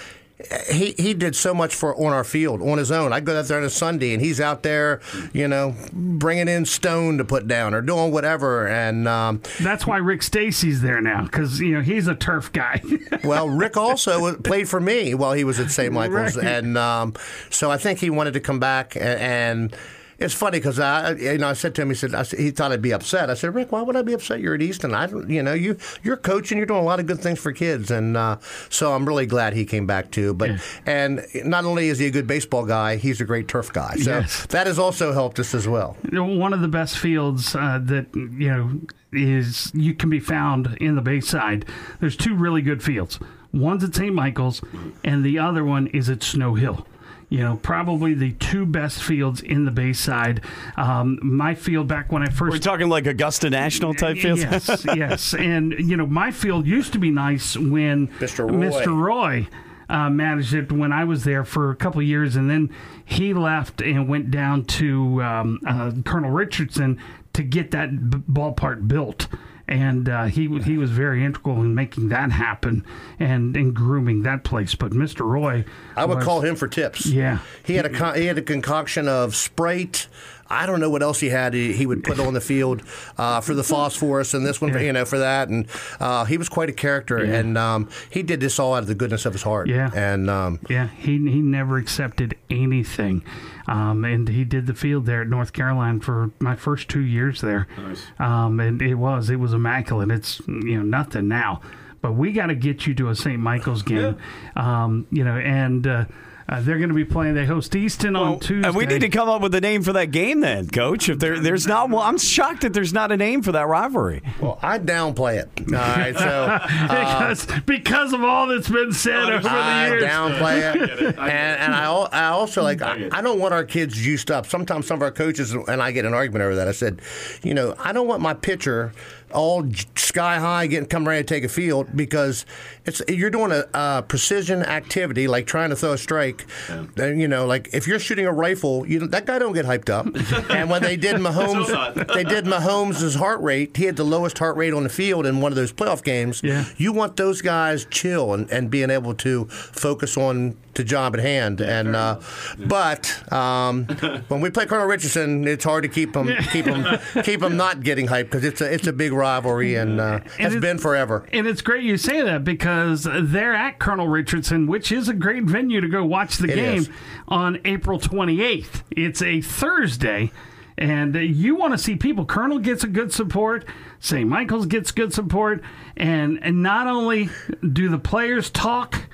he he did so much for on our field on his own. I go out there on a Sunday and he's out there, you know, bringing in stone to put down or doing whatever. And um, that's why Rick Stacy's there now because you know he's a turf guy. well, Rick also played for me while he was at St. Michael's, right. and um, so I think he wanted to come back and, and it's funny because I, you know, I said to him, he said, I, he thought I'd be upset. I said, Rick, why would I be upset? You're at Easton. I, don't, you know, you you're coaching. You're doing a lot of good things for kids, and uh, so I'm really glad he came back too. But yeah. and not only is he a good baseball guy, he's a great turf guy. So yes. that has also helped us as well. One of the best fields uh, that you know is you can be found in the Bayside. There's two really good fields. One's at St. Michael's, and the other one is at Snow Hill you know, probably the two best fields in the Bayside. Um, my field back when I first. We're talking like Augusta National type fields? Yes, yes. And, you know, my field used to be nice when Mr. Roy. Mr. Roy uh, managed it when I was there for a couple years, and then he left and went down to um, uh, Colonel Richardson to get that b- ballpark built and uh, he he was very integral in making that happen and in grooming that place. But Mr. Roy, I would was, call him for tips. Yeah, he had a he had a concoction of Sprite. I don't know what else he had. He, he would put on the field uh, for the phosphorus and this one, yeah. you know, for that. And uh, he was quite a character, yeah. and um, he did this all out of the goodness of his heart. Yeah, and um, yeah, he he never accepted anything. Um, and he did the field there at North Caroline for my first two years there. Nice. Um, and it was it was immaculate. It's you know nothing now, but we got to get you to a St. Michael's game. Yeah. Um, you know, and uh, uh, they're going to be playing. They host Easton well, on Tuesday. And we need to come up with a name for that game, then, Coach. If there, there's not, well, I'm shocked that there's not a name for that rivalry. Well, I downplay it. All right, so uh, because because of all that's been said over I the years, I downplay it, and, and I, I also like I, I don't want our kids juiced up. Sometimes some of our coaches and I get an argument over that. I said, you know, I don't want my pitcher all sky high, getting come ready to take a field because it's you're doing a, a precision activity like trying to throw a strike. Yeah. you know, like if you're shooting a rifle, you that guy don't get hyped up. and when they did Mahomes, they did Mahomes' heart rate. He had the lowest heart rate on the field in one of those playoff games. Yeah. you want those guys chill and, and being able to focus on the job at hand. And uh, but um, when we play Colonel Richardson, it's hard to keep them keep them keep them not getting hyped because it's a it's a big rivalry and uh, and has been forever. And it's great you say that because they're at Colonel Richardson, which is a great venue to go watch the it game is. on April 28th. It's a Thursday. And you want to see people. Colonel gets a good support. St. Michael's gets good support. And, and not only do the players talk,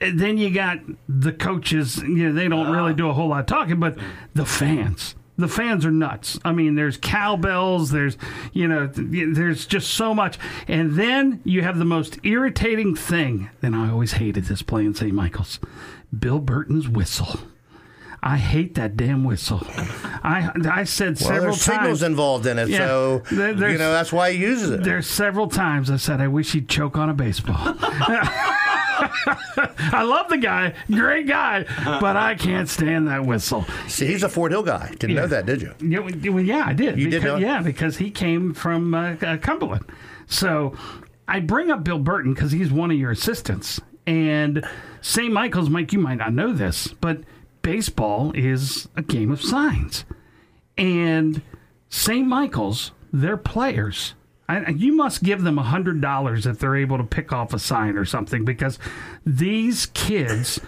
then you got the coaches. You know, they don't really ah. do a whole lot of talking, but the fans the fans are nuts. I mean, there's cowbells, there's, you know, there's just so much. And then you have the most irritating thing, and I always hated this play in St. Michael's Bill Burton's whistle. I hate that damn whistle. I I said well, several there's times. signals involved in it, yeah, so you know that's why he uses it. There's several times I said I wish he'd choke on a baseball. I love the guy, great guy, but I can't stand that whistle. See, he's a Fort Hill guy. Didn't yeah. know that, did you? Yeah, well, yeah, I did. You because, did know? Yeah, because he came from uh, uh Cumberland. So I bring up Bill Burton because he's one of your assistants. And St. Michael's, Mike, you might not know this, but baseball is a game of signs. And St. Michael's, their players, I, you must give them $100 if they're able to pick off a sign or something because these kids,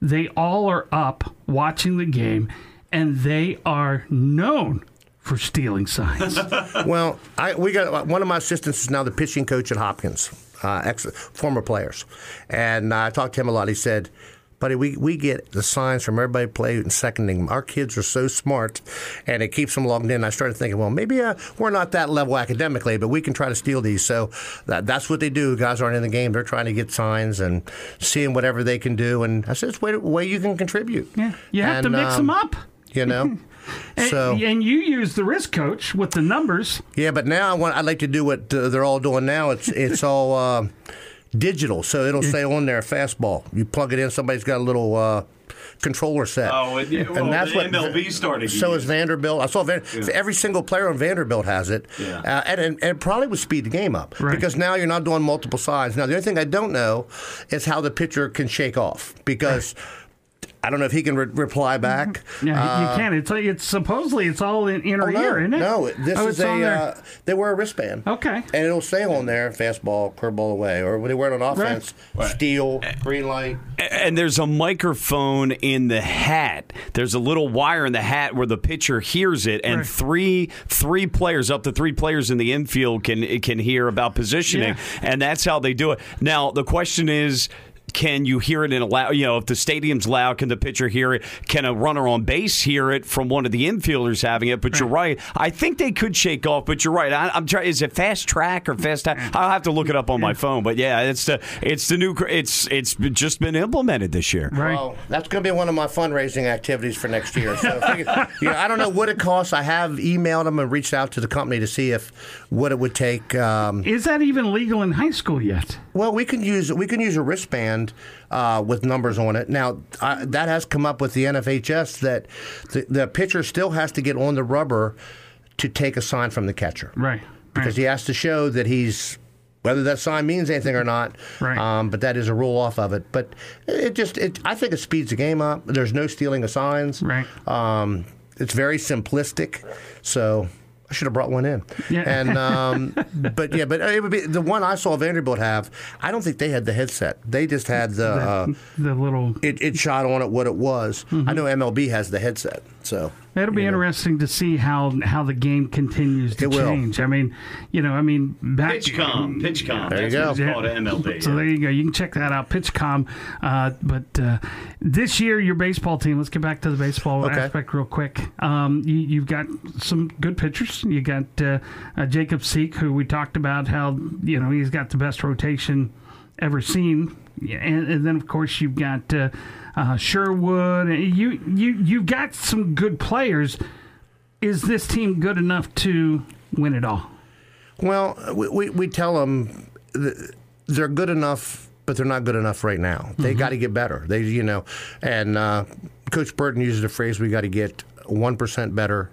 they all are up watching the game and they are known for stealing signs. well, I, we got one of my assistants is now the pitching coach at Hopkins, uh, ex, former players, and I talked to him a lot. He said, "Buddy, we, we get the signs from everybody playing and seconding. Our kids are so smart, and it keeps them logged in." I started thinking, well, maybe uh, we're not that level academically, but we can try to steal these. So that, that's what they do. Guys aren't in the game; they're trying to get signs and seeing whatever they can do. And I said, "It's a way, way you can contribute." Yeah, you have and, to mix um, them up. You know. And, so and you use the risk coach with the numbers. Yeah, but now I want, I'd like to do what uh, they're all doing now. It's it's all uh, digital, so it'll say on there fastball. You plug it in. Somebody's got a little. Uh, controller set. Oh, and, yeah, well, and that's what MLB started. So is Vanderbilt. I saw Van, Yeah. every single player on Vanderbilt has it, Yeah. uh, and, and, and it probably would speed the game up Right. because now you're not doing multiple sides. Now the only thing I don't know is how the pitcher can shake off because. I don't know if he can re- reply back. Yeah, Uh, you can. It's it's supposedly it's all in inner Oh, no, ear, isn't it? No, this oh, is a. Uh, they wear a wristband. Okay. And it'll say on there fastball, curveball away, or when they wear it on offense, steal, green light. and there's a microphone in the hat. There's a little wire in the hat where the pitcher hears it, and Right. three three players up to three players in the infield can can hear about positioning, Yeah. and that's how they do it. Now the question is. Can you hear it in a loud? You know, if the stadium's loud, can the pitcher hear it? Can a runner on base hear it from one of the infielders having it? But you're right. I think they could shake off. But you're right. I, I'm trying. Is it fast track or fast? Track? I'll have to look it up on my phone. But yeah, it's the it's the new. It's it's just been implemented this year. Right. Well, that's going to be one of my fundraising activities for next year. So, if you know, I don't know what it costs. I have emailed them and reached out to the company to see if what it would take. Um, Is that even legal in high school yet? Well, we can use we can use a wristband uh, with numbers on it. Now I, that has come up with the NFHS that the, the pitcher still has to get on the rubber to take a sign from the catcher, Right. Because he has to show that he's whether that sign means anything or not. Right. Um, but that is a rule off of it. But it just it I think it speeds the game up. There's no stealing of signs. Right. Um, it's very simplistic. So. I should have brought one in. Yeah. And um, but yeah, but it would be the one I saw Vanderbilt have. I don't think they had the headset. They just had the. Uh, The little. it, it shot on it what it was. Mm-hmm. I know MLB has the headset. So It'll be interesting to see how how the game continues to It will. change. I mean, you know, I mean, back PitchCom, PitchCom. There you That's go. what it's called MLB. So there you go. You can check that out, PitchCom. Uh, but uh, this year, your baseball team. Let's get back to the baseball Okay. aspect real quick. Um, you, you've got some good pitchers. You got uh, uh, Jacob Seek, who we talked about how you know he's got the best rotation ever seen. Yeah, And, and then of course you've got uh, Sherwood. You you you've got some good players. Is this team good enough to win it all? well, we, we, we tell them they're good enough, but they're not good enough right now. They got to get better. They you know, and uh, Coach Burton uses the phrase, "We got to get one percent better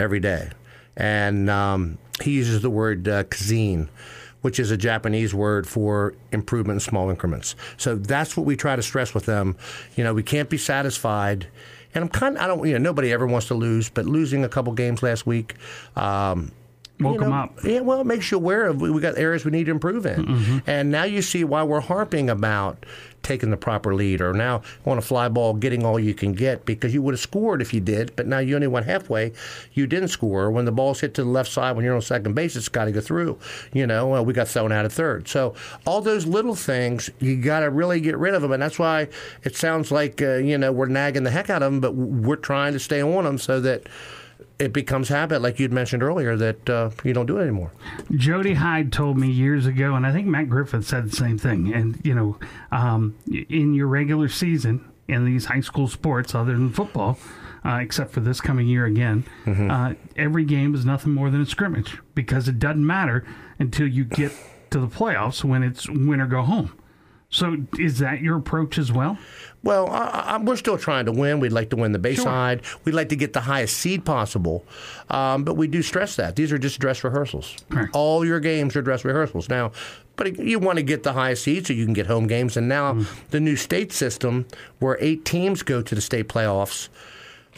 every day," and um, he uses the word uh, kaizen. Which is a Japanese word for improvement in small increments. So that's what we try to stress with them. You know, we can't be satisfied. And I'm kind of, I don't, you know, nobody ever wants to lose, but losing a couple games last week, um, Woke you them up. Yeah, well, it makes you aware of we we got areas we need to improve in, Mm-hmm. and now you see why we're harping about taking the proper lead, or now on a fly ball getting all you can get because you would have scored if you did, but now you only went halfway. You didn't score when the ball's hit to the left side when you're on second base. It's got to go through. You know, well, we got thrown out of third. So all those little things you got to really get rid of them, and that's why it sounds like uh, you know we're nagging the heck out of them, but we're trying to stay on them so that. It becomes habit, like you'd mentioned earlier, that uh, you don't do it anymore. Jody Hyde told me years ago, and I think Matt Griffith said the same thing. And you know, um, in your regular season in these high school sports, other than football, uh, except for this coming year again, uh, every game is nothing more than a scrimmage because it doesn't matter until you get to the playoffs when it's win or go home. So is that your approach as well? Well, I, I, we're still trying to win. We'd like to win the Bayside. Sure. We'd like to get the highest seed possible. Um, but we do stress that. These are just dress rehearsals. Right. All your games are dress rehearsals. Now, but you want to get the highest seed so you can get home games. And now mm. the new state system where eight teams go to the state playoffs –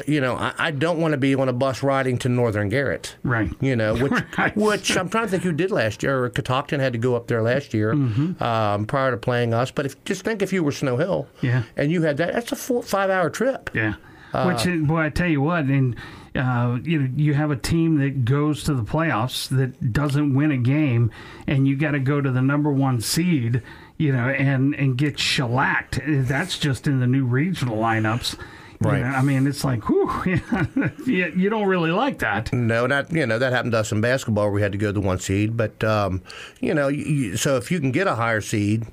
you know, I, I, don't want to be on a bus riding to Northern Garrett. Right. You know, which, right. which I'm trying to think who did last year. Or Catoctin had to go up there last year mm-hmm. um, prior to playing us. But if just think if you were Snow Hill, yeah, and you had that, that's a four, five hour trip. Yeah. Uh, which, boy, I tell you what, and uh, you know, you have a team that goes to the playoffs that doesn't win a game, and you got to go to the number one seed, you know, and and get shellacked. That's just in the new regional lineups. Right. You know, I mean, it's like, whew, you, you don't really like that. No, not you know that happened to us in basketball. where We had to go to the one seed, but um, you know, you, so if you can get a higher seed,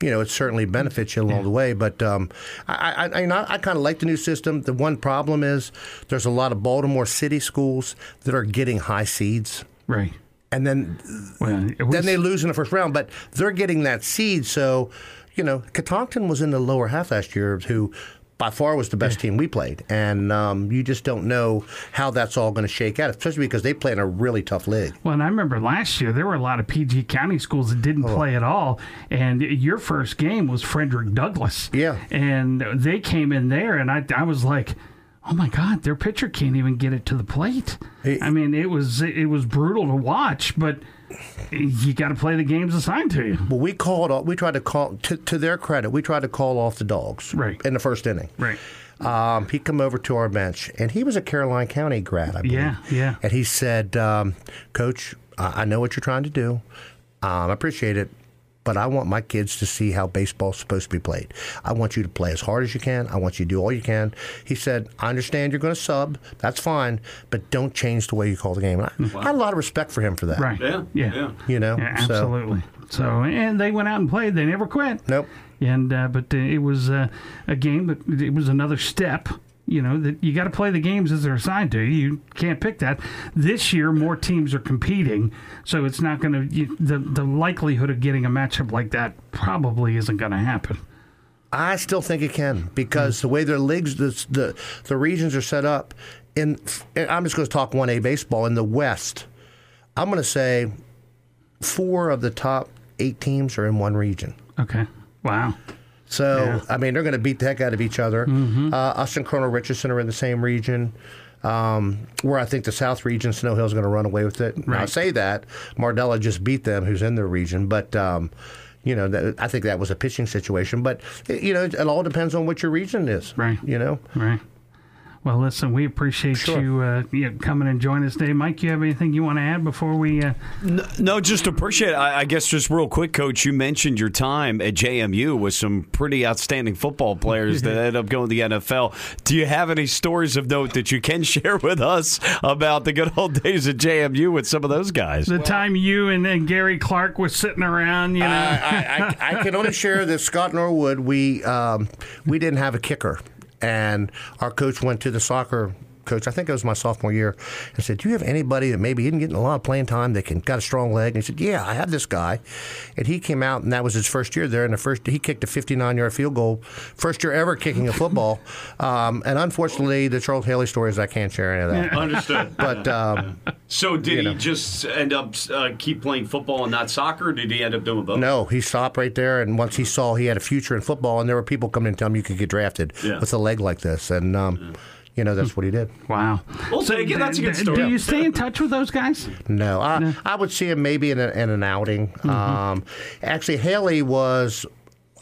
you know, it certainly benefits you along yeah. the way. But um, I, I, I, I kind of like the new system. The one problem is there's a lot of Baltimore City schools that are getting high seeds. Right. And then, well, was... then they lose in the first round, but they're getting that seed. So, you know, Catoctin was in the lower half last year, who by far was the best team we played, and um, you just don't know how that's all going to shake out, especially because they play in a really tough league. Well, and I remember last year there were a lot of PG County schools that didn't oh. play at all, and your first game was Frederick Douglass. Yeah, and they came in there, and I, I was like. Oh my God! Their pitcher can't even get it to the plate. I mean, it was it was brutal to watch, but you got to play the games assigned to you. Well, we called. Off. We tried to call. To, to their credit, we tried to call off the dogs. Right. in the first inning. Right. Um, he come over to our bench, and he was a Caroline County grad, I believe. Yeah, yeah. And he said, um, "Coach, I know what you're trying to do. Um, I appreciate it but I want my kids to see how baseball's supposed to be played. I want you to play as hard as you can. I want you to do all you can. He said, I understand you're going to sub. That's fine, but don't change the way you call the game. I, wow. I had a lot of respect for him for that. Right. Yeah. Yeah. yeah. You know? Yeah, absolutely. So. so, and they went out and played. They never quit. Nope. And, uh, but uh, it was uh, a game, but it was another step you know that you got to play the games as they're assigned to you. You can't pick that. This year, more teams are competing, so it's not going to. The the likelihood of getting a matchup like that probably isn't going to happen. I still think it can because the way their leagues, the the, the regions are set up. In I'm just going to talk one A baseball in the West. I'm going to say four of the top eight teams are in one region. Okay. Wow. So yeah. I mean, they're going to beat the heck out of each other. Mm-hmm. Uh, us and Colonel Richardson are in the same region. Um, where I think the South region, Snow Hill is going to run away with it. Right. I say that Mardela just beat them, who's in their region, but. Um, you know, that, I think that was a pitching situation, but you know, it, it all depends on what your region is. Right. You know. Right. Well, listen, we appreciate sure. you, uh, you coming and joining us today. Mike, you have anything you want to add before we? Uh... No, no, just appreciate. I, I, guess just real quick, Coach. You mentioned your time at JMU with some pretty outstanding football players that ended up going to the NFL. Do you have any stories of note that you can share with us about the good old days at JMU with some of those guys? The well, time you and, and, Gary Clark was sitting around, you know. I, I, I can only share that Scott Norwood. We um, we didn't have a kicker and our coach went to the soccer coach, I think it was my sophomore year, and said, "Do you have anybody that maybe isn't getting a lot of playing time that can got a strong leg?" And he said, "Yeah, I have this guy," and he came out, and that was his first year there. And the first he kicked a 59 yard field goal, first year ever kicking a football. Um, and unfortunately, the Charles Haley story is I can't share any of that. Understood. But um, so did he know. just end up uh, keep playing football and not soccer? did he end up doing both? No, he stopped right there, and once he saw he had a future in football, and there were people coming and telling him you could get drafted yeah. with a leg like this, and. Um, yeah you know, that's what he did. Wow. Well, so, take it. That's a good story. Do you stay in touch with those guys? No, I, no. I would see him maybe in, a, in an outing. Mm-hmm. Um, actually, Haley was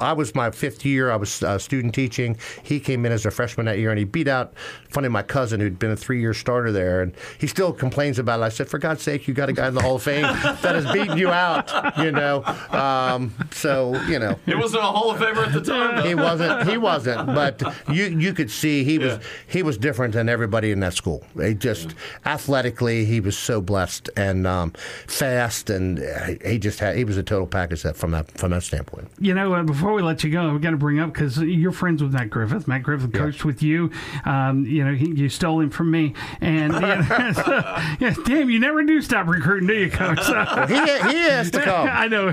I was my fifth year. I was uh, student teaching. He came in as a freshman that year, and he beat out, funny, my cousin who'd been a three-year starter there, and he still complains about it. I said, for God's sake, you got a guy in the Hall of Fame that has beaten you out, you know. Um, so you know, he wasn't a Hall of Famer at the time. Though. He wasn't. He wasn't. But you you could see he was yeah. he was different than everybody in that school. He just yeah. athletically, he was so blessed and um, fast, and he just had he was a total package that from that from that standpoint. You know, uh, before before we let you go, we got to bring up because you're friends with Matt Griffith. Matt Griffith Yeah. coached with you. Um, you know, he, you stole him from me, and you know, so, yeah, damn, you never do stop recruiting, do you, Coach? So- he, he has to come. I know.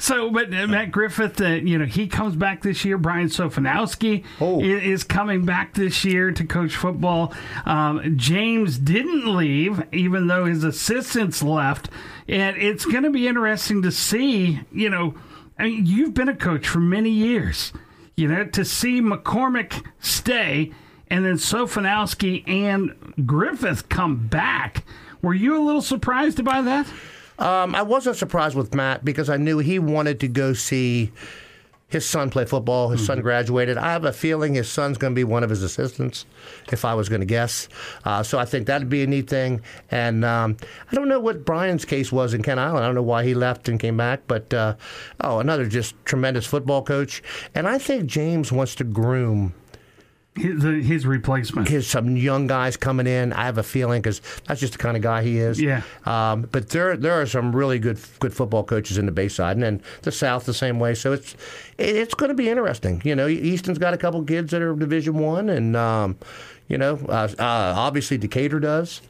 So, but uh, Matt Griffith, uh, you know, he comes back this year. Brian Sofanowski Oh. i- is coming back this year to coach football. Um, James didn't leave, even though his assistants left. And it's going to be interesting to see, you know, Mean, you've been a coach for many years, you know, to see McCormick stay and then Sofanowski and Griffith come back. Were you a little surprised by that? Um, I wasn't surprised with Matt because I knew he wanted to go see his son play football. His son graduated. I have a feeling his son's going to be one of his assistants, if I was going to guess. Uh, so I think that'd be a neat thing. And um, I don't know what Brian's case was in Kent Island. I don't know why he left and came back, but uh, oh, another just tremendous football coach. And I think James wants to groom His, his replacement. his some young guys coming in. I have a feeling because that's just the kind of guy he is. Yeah. Um, but there there are some really good good football coaches in the Bayside, and then the South the same way. So it's it, it's going to be interesting. You know, Easton's got a couple kids that are Division One, and um, you know, uh, uh, obviously Decatur does.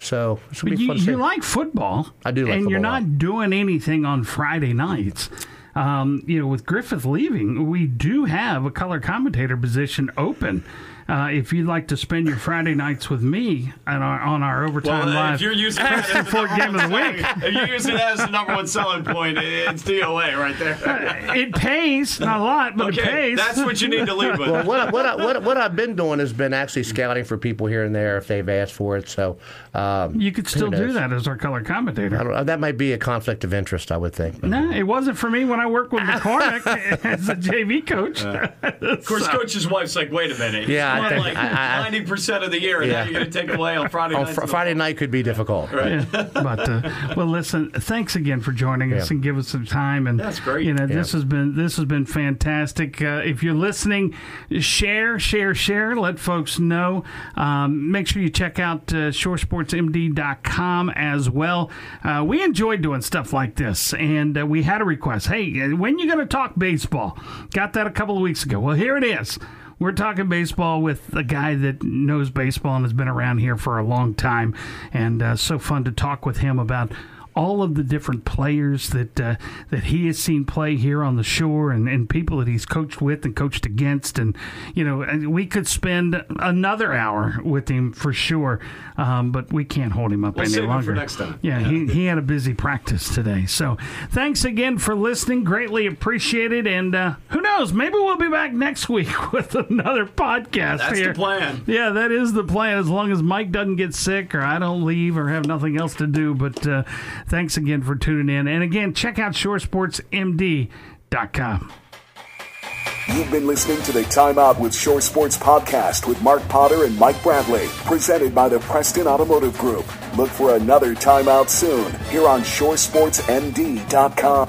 So it's going to be you, fun to see. you like football. I do like And you're not doing anything on Friday nights. Um, you know, with Griffith leaving, we do have a color commentator position open. Uh, if you'd like to spend your Friday nights with me on our, on our overtime Well, live, if you're using Preston Ford game of the week, if you're using that as the number one selling point, it's DOA right there. it pays not a lot, but it pays. that's what you need to lead with. well, what, what, I, what, what I've been doing has been actually scouting for people here and there if they've asked for it. So um, you could still do that as our color commentator. I don't, that might be a conflict of interest, I would think. No, it wasn't for me when I worked with McCormick as a JV coach. Of course, coach's wife's like, "Wait a minute, Yeah, I think- like I- I- ninety percent of the year, and Yeah. now you're going to take away on Friday On nights fr- Friday night could be difficult. Yeah. But uh, well, listen. Thanks again for joining us and give us some time. And That's great. You know, Yeah. this has been this has been fantastic. Uh, if you're listening, share, share, share. Let folks know. Um, make sure you check out uh, ShoreSportsMD.com as well. Uh, we enjoyed doing stuff like this, and uh, we had a request. Hey, uh, when you going to talk baseball? Got that a couple of weeks ago. Well, here it is. We're talking baseball with a guy that knows baseball and has been around here for a long time, and uh, so fun to talk with him about all of the different players that uh, that he has seen play here on the shore, and, and people that he's coached with and coached against, and you know and we could spend another hour with him for sure, um, but we can't hold him up We'll any save him for longer. next time. Yeah, He, he had a busy practice today. So thanks again for listening. Greatly appreciated. And uh, who knows, maybe we'll be back next week with another podcast That's here. the plan. Yeah, that is the plan as long as Mike doesn't get sick or I don't leave or have nothing else to do. But uh, thanks again for tuning in. And again, check out shoresportsmd.com. You've been listening to the Time Out with Shore Sports podcast with Mark Potter and Mike Bradley, presented by the Preston Automotive Group. Look for another Time Out soon here on ShoreSportsMD.com.